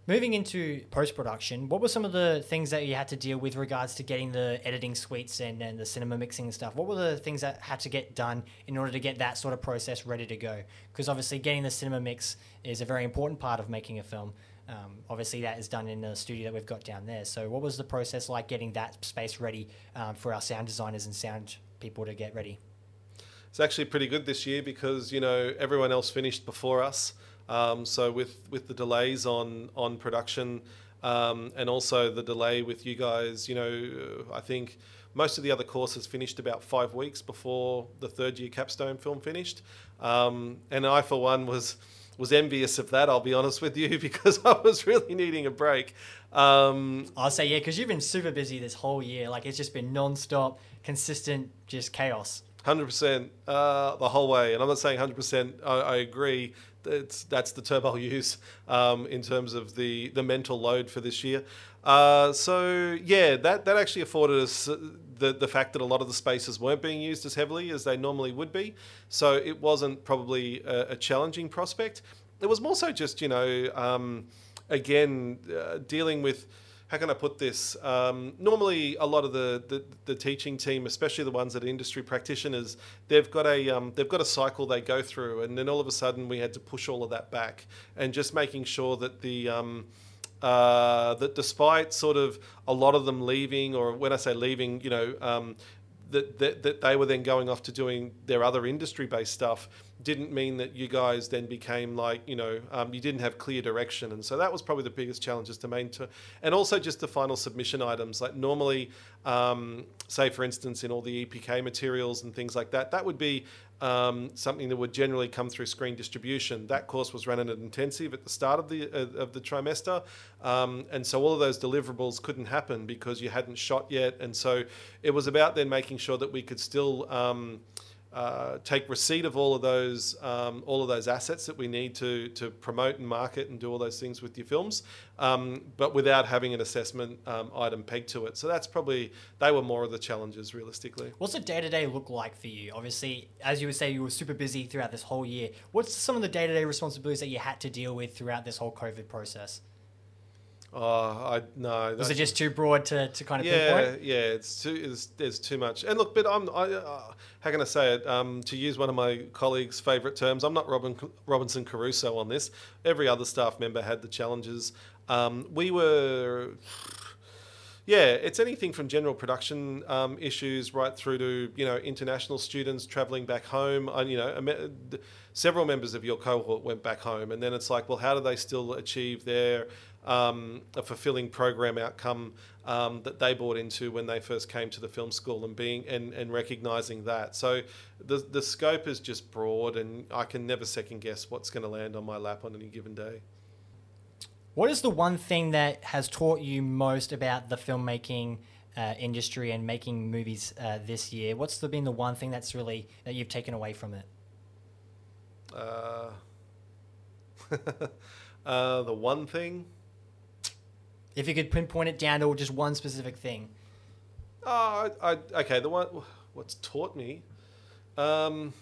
Moving into post production, what were some of the things that you had to deal with regards to getting the editing suites and, and the cinema mixing and stuff? What were the things that had to get done in order to get that sort of process ready to go? Because obviously, getting the cinema mix is a very important part of making a film. Um, obviously, that is done in the studio that we've got down there. So, what was the process like getting that space ready um, for our sound designers and sound people to get ready? It's actually pretty good this year because you know everyone else finished before us. Um, so with with the delays on on production um, and also the delay with you guys, you know, I think most of the other courses finished about five weeks before the third year capstone film finished, um, and I for one was was envious of that. I'll be honest with you because I was really needing a break. Um, I'll say yeah, because you've been super busy this whole year. Like it's just been non-stop, consistent, just chaos. Hundred uh, percent the whole way, and I'm not saying hundred percent. I agree. That's that's the term I'll use um, in terms of the the mental load for this year. Uh, so yeah, that that actually afforded us the the fact that a lot of the spaces weren't being used as heavily as they normally would be. So it wasn't probably a, a challenging prospect. It was more so just you know um, again uh, dealing with how can I put this? Um, normally, a lot of the, the, the, teaching team, especially the ones that are industry practitioners, they've got a um, they've got a cycle they go through, and then all of a sudden we had to push all of that back, and just making sure that the um, uh, that despite sort of a lot of them leaving, or when I say leaving, you know, um, that, that, that they were then going off to doing their other industry based stuff didn't mean that you guys then became like you know um, you didn't have clear direction. And so that was probably the biggest challenges to maintain and also just the final submission items. Like normally um, say for instance in all the epk materials and things like that that would be um, something that would generally come through screen distribution. That course was run at an intensive at the start of the uh, of the trimester, um, and so all of those deliverables couldn't happen because you hadn't shot yet. And so it was about then making sure that we could still um, uh, take receipt of all of those um, all of those assets that we need to to promote and market and do all those things with your films, um, but without having an assessment um, item pegged to it. So that's probably they were more of the challenges realistically. What's the day to day look like for you? Obviously, as you would say, you were super busy throughout this whole year. What's some of the day to day responsibilities that you had to deal with throughout this whole COVID process? Oh, I no. Was it just too broad to, to kind of yeah, pinpoint? Yeah, it's too it's, there's too much. And look, but I'm I, uh, how can I say it? Um, to use one of my colleagues' favourite terms, I'm not Robin Robinson Crusoe on this. Every other staff member had the challenges. Um, we were. Yeah, it's anything from general production um, issues right through to you know international students traveling back home. And, you know, several members of your cohort went back home, and then it's like, well, how do they still achieve their um, a fulfilling program outcome um, that they bought into when they first came to the film school and being and, and recognizing that. So the the scope is just broad, and I can never second guess what's going to land on my lap on any given day. What is the one thing that has taught you most about the filmmaking uh, industry and making movies uh, this year? What's the, been the one thing that's really that you've taken away from it? Uh, uh the one thing. If you could pinpoint it down to just one specific thing. Oh, I, I, okay. The one what's taught me, um,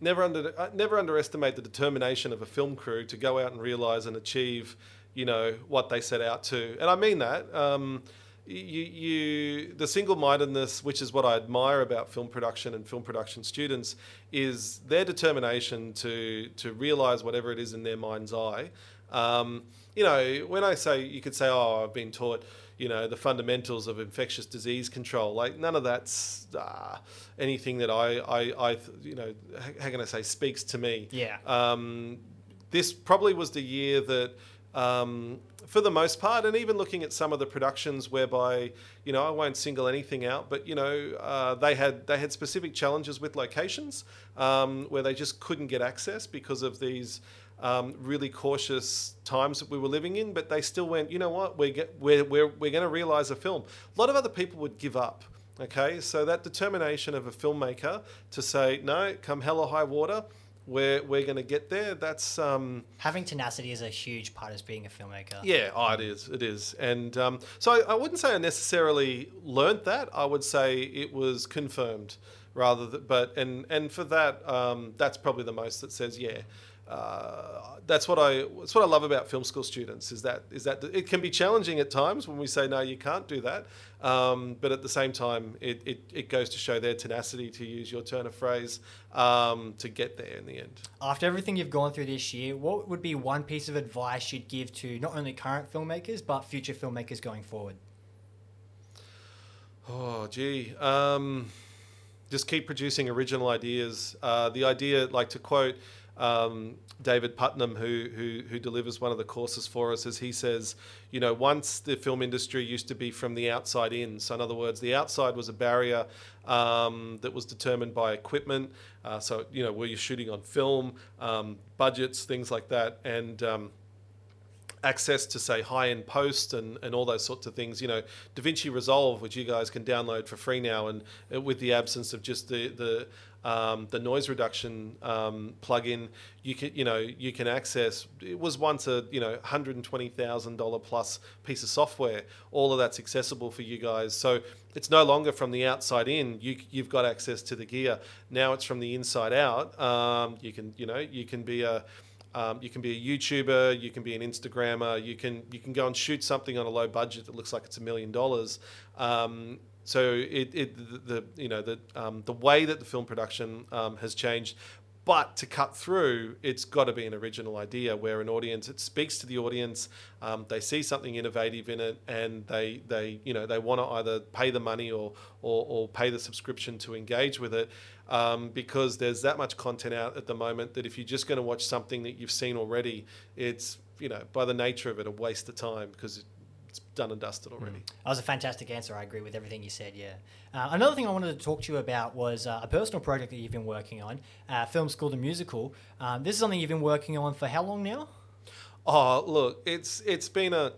never under uh, never underestimate the determination of a film crew to go out and realize and achieve, you know, what they set out to. And I mean that. Um, you, you the single-mindedness, which is what I admire about film production and film production students, is their determination to to realize whatever it is in their mind's eye. Um, you know, when I say, you could say, oh, I've been taught, you know, the fundamentals of infectious disease control. Like none of that's uh, anything that I, I, I, you know, how can I say, speaks to me. Yeah. Um, this probably was the year that, um, for the most part, and even looking at some of the productions whereby, you know, I won't single anything out, but you know, uh, they had they had specific challenges with locations um, where they just couldn't get access because of these um, really cautious times that we were living in, but they still went, you know what, we're, get, we're, we're, we're going to realize a film. A lot of other people would give up. Okay, so that determination of a filmmaker to say, no, come hell or high water, we're, we're going to get there. That's um, having tenacity is a huge part of being a filmmaker. Yeah, oh, it is, it is, and um, so I, I, wouldn't say I necessarily learnt that. I would say it was confirmed rather, than, but and and for that, um, that's probably the most that says, yeah, uh, that's what I that's what I love about film school students is that is that it can be challenging at times when we say no you can't do that um, but at the same time it, it, it goes to show their tenacity to use your turn of phrase um, to get there in the end. After everything you've gone through this year, what would be one piece of advice you'd give to not only current filmmakers but future filmmakers going forward? Oh gee, um, just keep producing original ideas. Uh, the idea, like to quote um, David Puttnam, who, who who delivers one of the courses for us, as he says, you know, once the film industry used to be from the outside in. So in other words, the outside was a barrier um, that was determined by equipment. Uh, so you know, were you shooting on film, um, budgets, things like that, and um, access to say high end post and, and all those sorts of things. You know, DaVinci Resolve, which you guys can download for free now, and uh, with the absence of just the the um, the noise reduction um, plugin, you can you know you can access. It was once a you know hundred and twenty thousand dollar plus piece of software. All of that's accessible for you guys. So it's no longer from the outside in. You you've got access to the gear. Now it's from the inside out. Um, you can you know you can be a um, you can be a YouTuber, you can be an Instagrammer, you can you can go and shoot something on a low budget that looks like it's a million dollars. So it, it the, the you know the um, the way that the film production um, has changed, but to cut through, it's got to be an original idea where an audience it speaks to the audience. Um, they see something innovative in it, and they they you know they want to either pay the money or, or or pay the subscription to engage with it, um, because there's that much content out at the moment that if you're just going to watch something that you've seen already, it's you know by the nature of it a waste of time because done and dusted already. Mm. That was a fantastic answer. I agree with everything you said. Yeah. Uh, another thing I wanted to talk to you about was uh, a personal project that you've been working on, uh, Film School the Musical. Um, this is something you've been working on for how long now? Oh, look, it's it's been a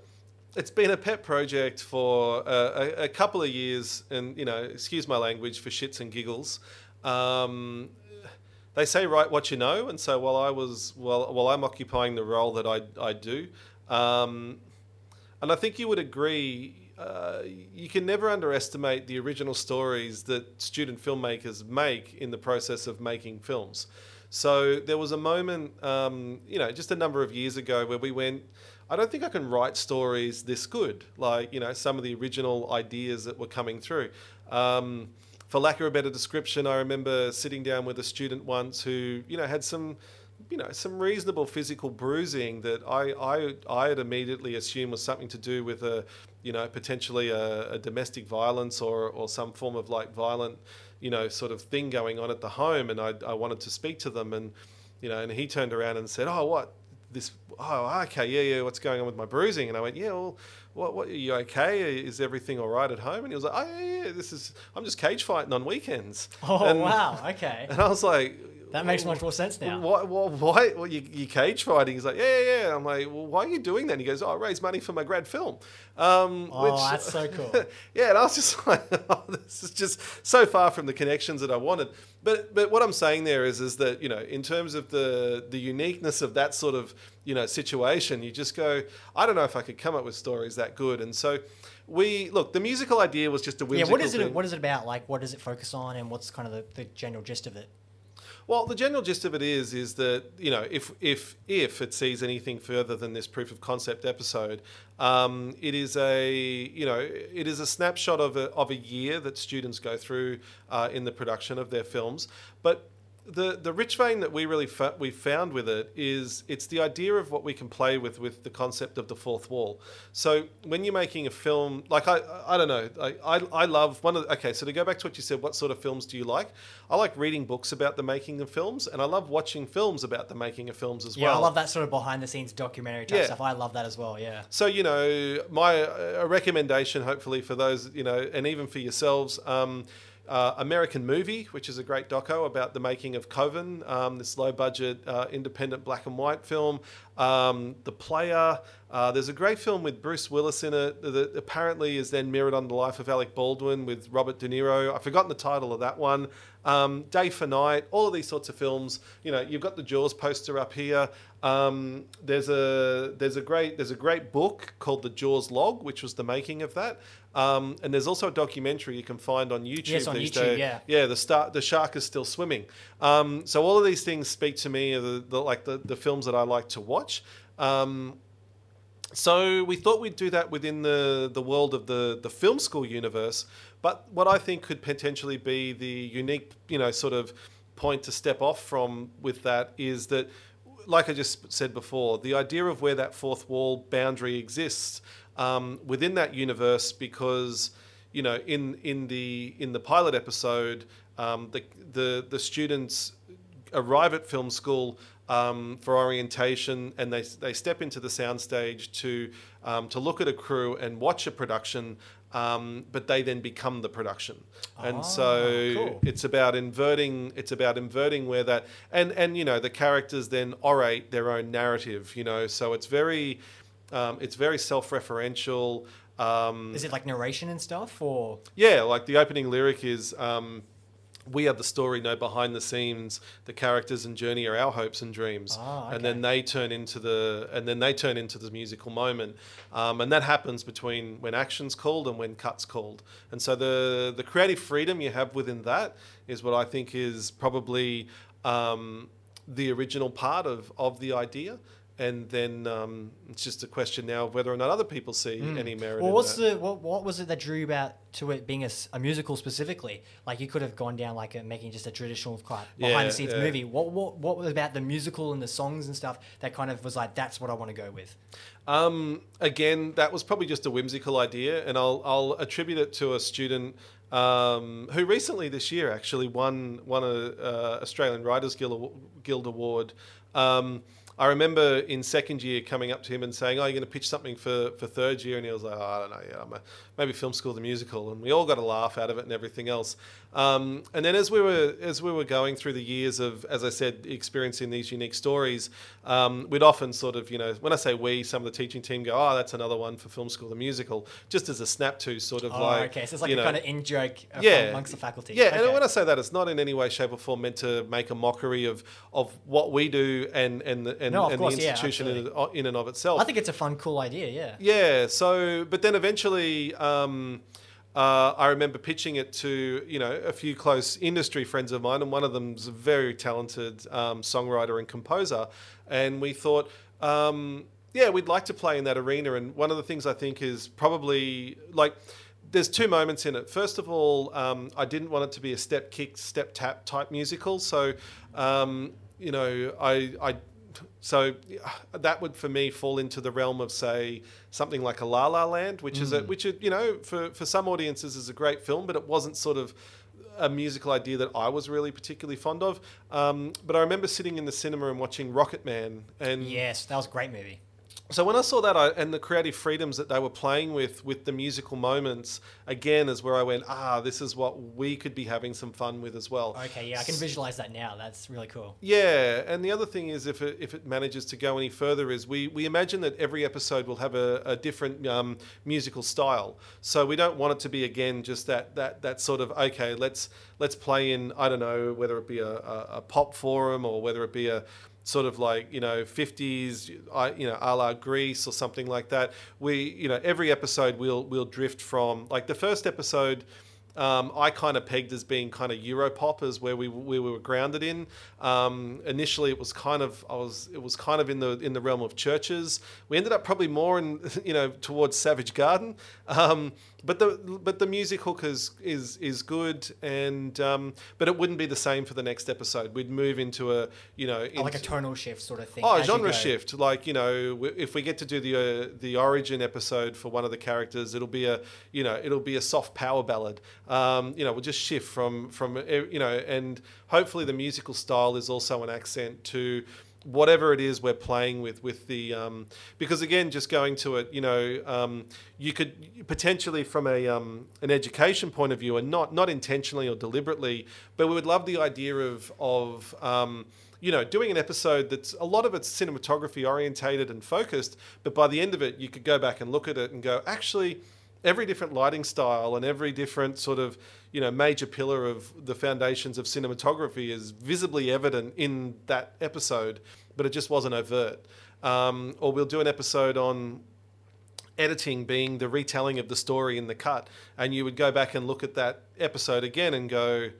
it's been a pet project for a, a, couple of years, and you know, excuse my language, for shits and giggles. Um, they say write what you know, and so while I was while while I'm occupying the role that I I do, um, and I think you would agree, uh, you can never underestimate the original stories that student filmmakers make in the process of making films. So there was a moment, um, you know, just a number of years ago where we went, I don't think I can write stories this good, like, you know, some of the original ideas that were coming through. Um, for lack of a better description, I remember sitting down with a student once who, you know, had some you know some reasonable physical bruising that I I I had immediately assumed was something to do with a you know potentially a, a, domestic violence or or some form of like violent you know sort of thing going on at the home and I I wanted to speak to them and you know and he turned around and said oh what? This oh okay yeah yeah what's going on with my bruising? And I went yeah well what what are you okay? Is everything all right at home? And he was like oh yeah, yeah this is I'm just cage fighting on weekends. Oh and, wow okay. and I was like that makes much more sense now. Why? Why? why well, you, you cage fighting? He's like, yeah, yeah. I'm like, well, why are you doing that? And he goes, oh, I raise money for my grad film. Um, oh, which, that's so cool. yeah, and I was just like, oh, this is just so far from the connections that I wanted. But but what I'm saying there is is that you know, in terms of the the uniqueness of that sort of you know situation, you just go, I don't know if I could come up with stories that good, and so we look the musical idea was just a whimsical yeah what is it thing. what is it about like what does it focus on and what's kind of the, the general gist of it well, the general gist of it is is that you know if if if it sees anything further than this proof of concept episode, um, it is a you know it is a snapshot of a of a year that students go through uh, in the production of their films, but the the rich vein that we really fa- we found with it is it's the idea of what we can play with with the concept of the fourth wall. So when you're making a film, like I I don't know, I I, I love one of the, okay. So to go back to what you said, what sort of films do you like? I like reading books about the making of films, and I love watching films about the making of films as yeah, well. Yeah, I love that sort of behind the scenes documentary type yeah. stuff. I love that as well. Yeah. So you know, my a recommendation, hopefully for those you know, and even for yourselves. Um, uh, American Movie, which is a great doco about the making of Coven, um, this low budget uh, independent black and white film. Um, the Player, uh, there's a great film with Bruce Willis in it that apparently is then mirrored on the life of Alec Baldwin with Robert De Niro. I've forgotten the title of that one. Um, Day for Night, all of these sorts of films. You know, you've got the Jaws poster up here. Um, there's a there's a great there's a great book called The Jaws Log, which was the making of that. Um, and there's also a documentary you can find on YouTube Yes, on YouTube, days. yeah. Yeah, the star, the shark is still swimming. Um, so all of these things speak to me of the, the like the, the films that I like to watch. Um, so we thought we'd do that within the, the world of the, the film school universe. But what I think could potentially be the unique, you know, sort of point to step off from with that is that, like I just said before, the idea of where that fourth wall boundary exists um, within that universe, because you know, in in the in the pilot episode, um, the the the students arrive at film school um, for orientation, and they they step into the soundstage to um, to look at a crew and watch a production. Um, but they then become the production, and Ah, so cool. it's about inverting. It's about inverting where that and and you know the characters then orate their own narrative. You know, so it's very um, it's very self-referential. Um, Is it like narration and stuff, or yeah, like the opening lyric is um, We are the story, no behind the scenes. The characters and journey are our hopes and dreams. Ah, And then they turn into the and then they turn into the musical moment. Um, and that happens between when action's called and when cut's called. And so the the creative freedom you have within that is what I think is probably um, the original part of, of the idea. And then um, it's just a question now of whether or not other people see any merit well, in what's the what, what was it that drew you about to it being a musical specifically? Like you could have gone down like a, making just a traditional kind Yeah, behind the scenes yeah. movie. What what what was about the musical and the songs and stuff that kind of was like that's what I want to go with. Um, again, that was probably just a whimsical idea, and I'll, I'll attribute it to a student um, who recently this year actually won won a uh, Australian Writers Guild, Guild award. I remember in second year coming up to him and saying, "Oh, you're going to pitch something for, for third year," and he was like, oh, "I don't know, yeah, I'm a, maybe film school the musical," and we all got a laugh out of it and everything else. Um, and then as we were as we were going through the years of, as I said, experiencing these unique stories, um, we'd often sort of, you know, when I say we, some of the teaching team go, "Oh, that's another one for film school the musical," just as a snap to sort of Oh, like, okay, so it's like a know, kind of in joke uh, yeah, amongst the faculty. Yeah, okay. and when I say that, it's not in any way, shape, or form meant to make a mockery of, of what we do and and the, and, No, and course, the yeah, institution in, in and of itself. I think it's a fun, cool idea. Yeah. Yeah. So, but then eventually, um, uh, I remember pitching it to you know a few close industry friends of mine, and one of them's a very talented um, songwriter and composer, and we thought. Um, yeah, we'd like to play in that arena, and one of the things I think is probably like there's two moments in it. First of all, um, I didn't want it to be a step kick, step tap type musical. So, um, you know, I, I, so that would for me fall into the realm of say something like a La La Land, which is a, which is, you know, for for some audiences is a great film, but it wasn't sort of a musical idea that I was really particularly fond of. Um, but I remember sitting in the cinema and watching Rocketman, and Yes, that was a great movie. So when I saw that I, and the creative freedoms that they were playing with with the musical moments, again is where I went, ah, this is what we could be having some fun with as well. Okay, yeah, I can visualize that now. That's really cool. Yeah, and the other thing is if it, if it manages to go any further is we, we imagine that every episode will have a, a different um, musical style. So we don't want it to be again just that that that sort of okay, let's let's play in I don't know whether it be a, a, a pop forum or whether it be a sort of like you know 50s you know a la Grease or something like that. We you know every episode we'll we'll drift from like the first episode um, I kind of pegged as being kind of Europop as where we, we were grounded in. Um, initially, it was kind of I was it was kind of in the in the realm of Chvrches. We ended up probably more in you know towards Savage Garden, um, but the but the music hook is is is good and um, but it wouldn't be the same for the next episode. We'd move into a you know Oh, like a tonal shift sort of thing. Oh, genre shift. Like you know, if we get to do the uh, the origin episode for one of the characters, it'll be a you know it'll be a soft power ballad. Um, you know, we'll just shift from from you know, and hopefully the musical style is also an accent to whatever it is we're playing with with the um, because again just going to it you know um, you could potentially from a um, an education point of view and not not intentionally or deliberately but we would love the idea of of um, you know, doing an episode that's a lot of it's cinematography orientated and focused, but by the end of it, you could go back and look at it and go, actually, every different lighting style and every different sort of, you know, major pillar of the foundations of cinematography is visibly evident in that episode, but it just wasn't overt. Um, or we'll do an episode on editing being the retelling of the story in the cut, and you would go back and look at that episode again and go,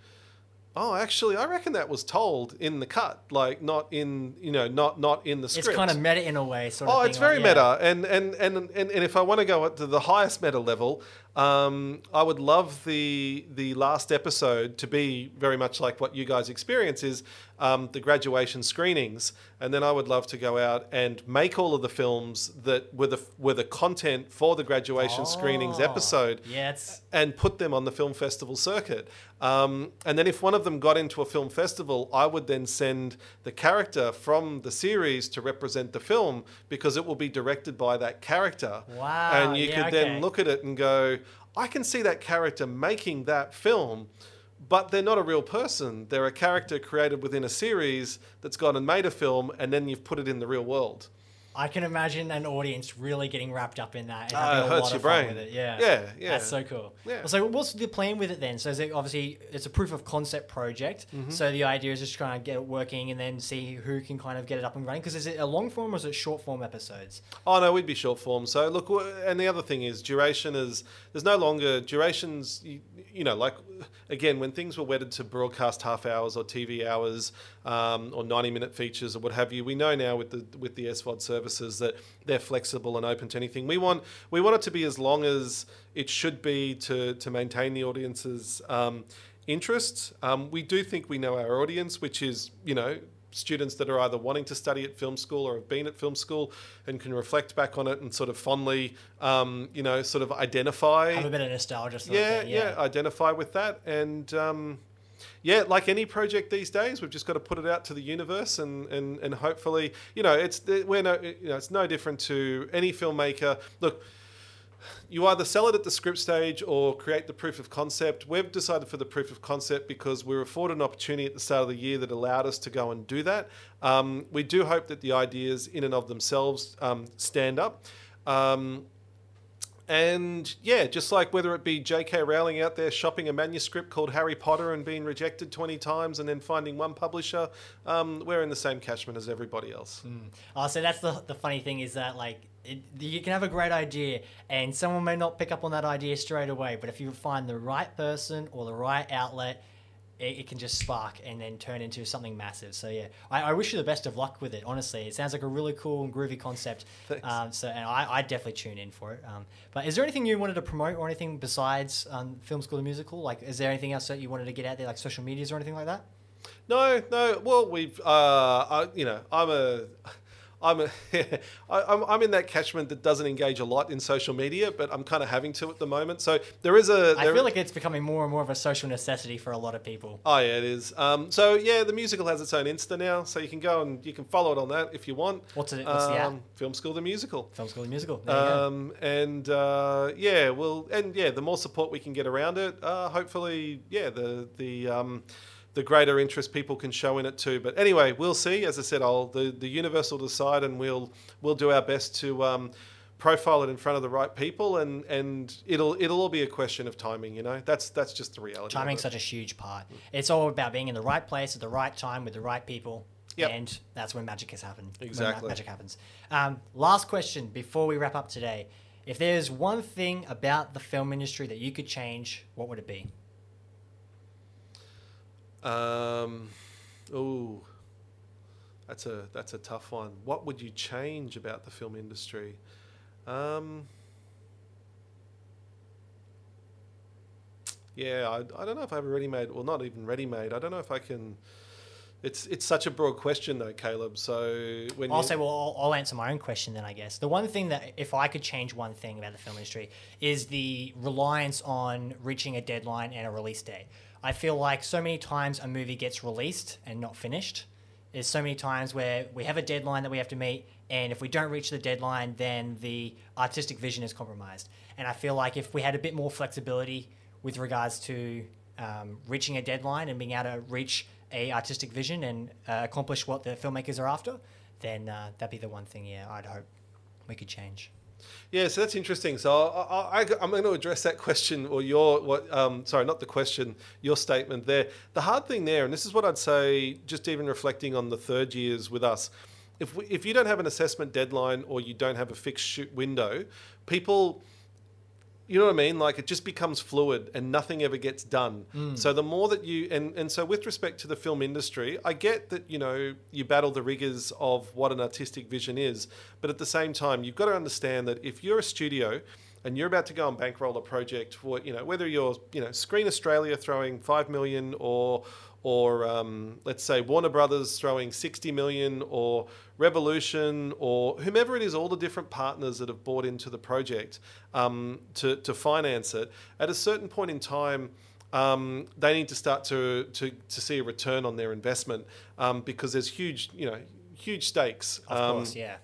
"Oh, actually, I reckon that was told in the cut, like not in you know not not in the script." It's kind of meta in a way, sort of. Oh, it's very like, yeah. meta, and, and and and and if I want to go up to the highest meta level, um, I would love the the last episode to be very much like what you guys experience is um, the graduation screenings, and then I would love to go out and make all of the films that were the were the content for the graduation screenings Oh, episode Yeah, and put them on the film festival circuit. Um, and then if one of them got into a film festival, I would then send the character from the series to represent the film because it will be directed by that character. Wow, And you yeah, could okay. then look at it and go, I can see that character making that film. But they're not a real person. They're a character created within a series that's gone and made a film, and then you've put it in the real world. I can imagine an audience really getting wrapped up in that and having it a hurts lot your of fun brain. with it. Yeah, Yeah, yeah. That's so cool. Yeah. So, what's the plan with it then? So, is it obviously it's a proof of concept project. Mm-hmm. So the idea is just trying to get it working and then see who can kind of get it up and running. Because is it a long form or is it short form episodes? Oh no, we'd be short form. So look, and the other thing is duration is there's no longer durations. You, you know, like again, when things were wedded to broadcast half hours or TV hours um, or 90 minute features or what have you, we know now with the with the SVOD services that they're flexible and open to anything. We want we want it to be as long as it should be to to maintain the audience's um, interests. Um, we do think we know our audience, which is you know students that are either wanting to study at film school or have been at film school and can reflect back on it and sort of fondly, um, you know, sort of identify. Have been a bit of nostalgia. Yeah, thing. yeah, identify with that. And um, yeah, like any project these days, we've just got to put it out to the universe and, and, and hopefully, you know, it's we're no, you know, it's no different to any filmmaker. Look, you either sell it at the script stage or create the proof of concept. We've decided for the proof of concept because we were afforded an opportunity at the start of the year that allowed us to go and do that. Um, we do hope that the ideas in and of themselves um, stand up. Um, and yeah, just like whether it be J.K. Rowling out there shopping a manuscript called Harry Potter and being rejected 20 times and then finding one publisher, um, we're in the same catchment as everybody else. Oh, so that's the, the funny thing is that like it, you can have a great idea and someone may not pick up on that idea straight away, but if you find the right person or the right outlet, it, it can just spark and then turn into something massive. So yeah, I, I wish you the best of luck with it. Honestly, it sounds like a really cool and groovy concept. Um, so and I, I definitely tune in for it. Um, but is there anything you wanted to promote or anything besides um, Film School the Musical? Like, is there anything else that you wanted to get out there, like social medias or anything like that? No, no. Well, we've, uh, I, you know, I'm a, I'm a, I, I'm, I'm in that catchment that doesn't engage a lot in social media, but I'm kind of having to at the moment. So there is a. I feel like it's becoming more and more of a social necessity for a lot of people. Oh yeah, it is. Um, so yeah, the musical has its own Insta now, so you can go and you can follow it on that if you want. What's it- what's the app? Film School the Musical. Film School the Musical. There you go. Um, and uh, yeah, well, and yeah, the more support we can get around it, uh, hopefully, yeah, the the um, the greater interest people can show in it too. But anyway, we'll see. As I said, I'll the the universe will decide, and we'll we'll do our best to. Um, profile it in front of the right people and and it'll it'll all be a question of timing you know that's that's just the reality Timing's such a huge part. It's all about being in the right place at the right time with the right people. Yep. And that's when magic has happened. Exactly. magic happens. Um, last question before we wrap up today. If there's one thing about the film industry that you could change, what would it be? Um, oh, that's a that's a tough one. What would you change about the film industry? Um, yeah, I, I don't know if I have a ready-made. Well, not even ready-made. I don't know if I can. It's it's such a broad question though, Caleb. So when I'll you, say, well, I'll, I'll answer my own question then, I guess. The one thing that, if I could change one thing about the film industry, is the reliance on reaching a deadline and a release date. I feel like so many times a movie gets released and not finished. There's so many times where we have a deadline that we have to meet, and if we don't reach the deadline, then the artistic vision is compromised. And I feel like if we had a bit more flexibility with regards to um, reaching a deadline and being able to reach a artistic vision and uh, accomplish what the filmmakers are after, then uh, that'd be the one thing. Yeah, I'd hope we could change. Yeah, so that's interesting. So I, I'm going to address that question, or your what? Um, sorry, not the question. Your statement there. The hard thing there, and this is what I'd say, just even reflecting on the third years with us, if we, if you don't have an assessment deadline or you don't have a fixed shoot window, people you know what I mean? Like it just becomes fluid and nothing ever gets done. Mm. So the more that you and and so with respect to the film industry, I get that you know you battle the rigors of what an artistic vision is, but at the same time, you've got to understand that if you're a studio and you're about to go and bankroll a project for you know whether you're you know Screen Australia throwing five million or or um, let's say Warner Brothers throwing 60 million, or Revolution, or whomever it is, all the different partners that have bought into the project um, to, to finance it, at a certain point in time, um, they need to start to, to, to see a return on their investment um, because there's huge, you know, huge stakes. Of Um, course, yeah.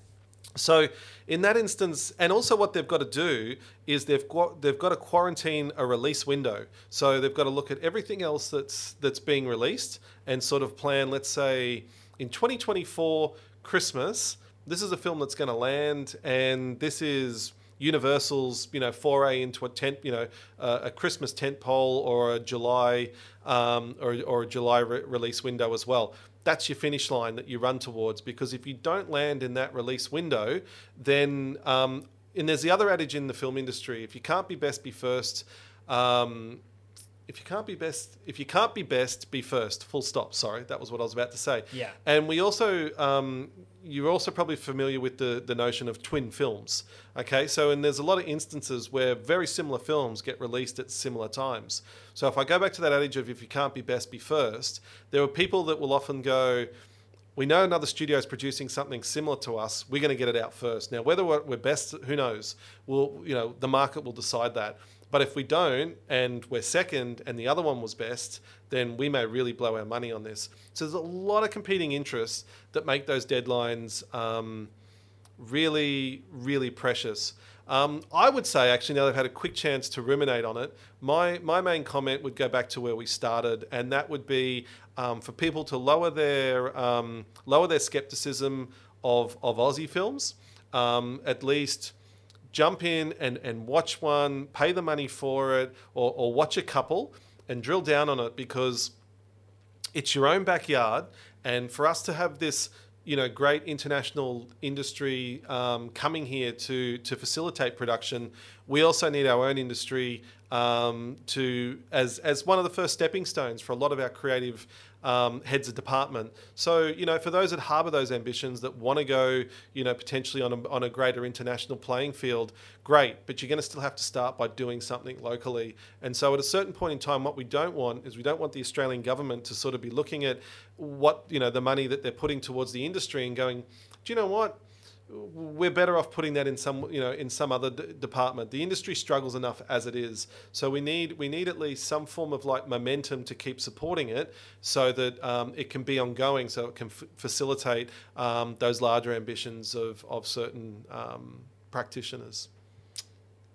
So in that instance, and also what they've got to do is they've got they've got to quarantine a release window. So they've got to look at everything else that's that's being released and sort of plan. Let's say in 2024 Christmas, this is a film that's going to land, and this is Universal's you know foray into a tent you know uh, a Christmas tent pole or a July um, or or a July re- release window as well that's your finish line that you run towards because if you don't land in that release window, then um, and there's the other adage in the film industry: if you can't be best, be first. Um, if you can't be best, if you can't be best, be first. Full stop. Sorry, that was what I was about to say. Yeah. And we also, um, you're also probably familiar with the the notion of twin films. Okay, so and there's a lot of instances where very similar films get released at similar times. So if I go back to that adage of if you can't be best, be first, there are people that will often go. We know another studio is producing something similar to us. We're going to get it out first. Now, whether we're best, who knows? We'll, you know, the market will decide that. But if we don't and we're second and the other one was best, then we may really blow our money on this. So there's a lot of competing interests that make those deadlines um, really, really precious. Um, I would say, actually, now that I've had a quick chance to ruminate on it, my, my main comment would go back to where we started, and that would be um, for people to lower their um, lower their skepticism of, of Aussie films. Um, at least jump in and, and watch one, pay the money for it, or, or watch a couple and drill down on it because it's your own backyard. And for us to have this, you know, great international industry um, coming here to to facilitate production, we also need our own industry um, to as as one of the first stepping stones for a lot of our creative um, heads of department. So, you know, for those that harbour those ambitions that want to go, you know, potentially on a, on a greater international playing field, great, but you're going to still have to start by doing something locally. And so, at a certain point in time, what we don't want is we don't want the Australian government to sort of be looking at what, you know, the money that they're putting towards the industry and going, do you know what? We're better off putting that in some you know in some other d- department. The industry struggles enough as it is. So we need we need at least some form of like momentum to keep supporting it so that um, it can be ongoing so it can f- facilitate um, those larger ambitions of of certain um, practitioners.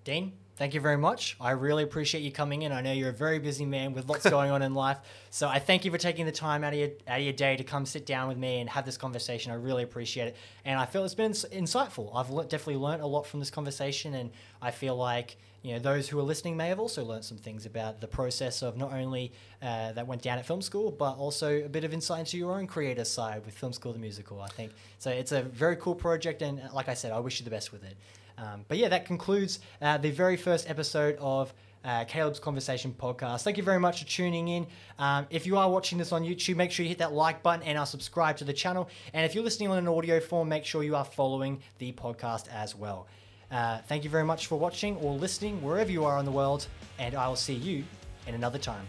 Dean, thank you very much. I really appreciate you coming in. I know you're a very busy man with lots going on in life. So I thank you for taking the time out of your out of your day to come sit down with me and have this conversation. I really appreciate it, and I feel it's been ins- insightful. I've definitely learned a lot from this conversation, and I feel like you know those who are listening may have also learned some things about the process of not only uh, that went down at film school, but also a bit of insight into your own creator side with Film School the musical. I think so. It's a very cool project, and like I said, I wish you the best with it. Um, but yeah, that concludes uh, the very first episode of uh, Caleb's Conversation podcast. Thank you very much for tuning in. Um, if you are watching this on YouTube, make sure you hit that like button and are subscribed to the channel. And if you're listening on an audio form, make sure you are following the podcast as well. Uh, thank you very much for watching or listening wherever you are in the world, and I will see you in another time.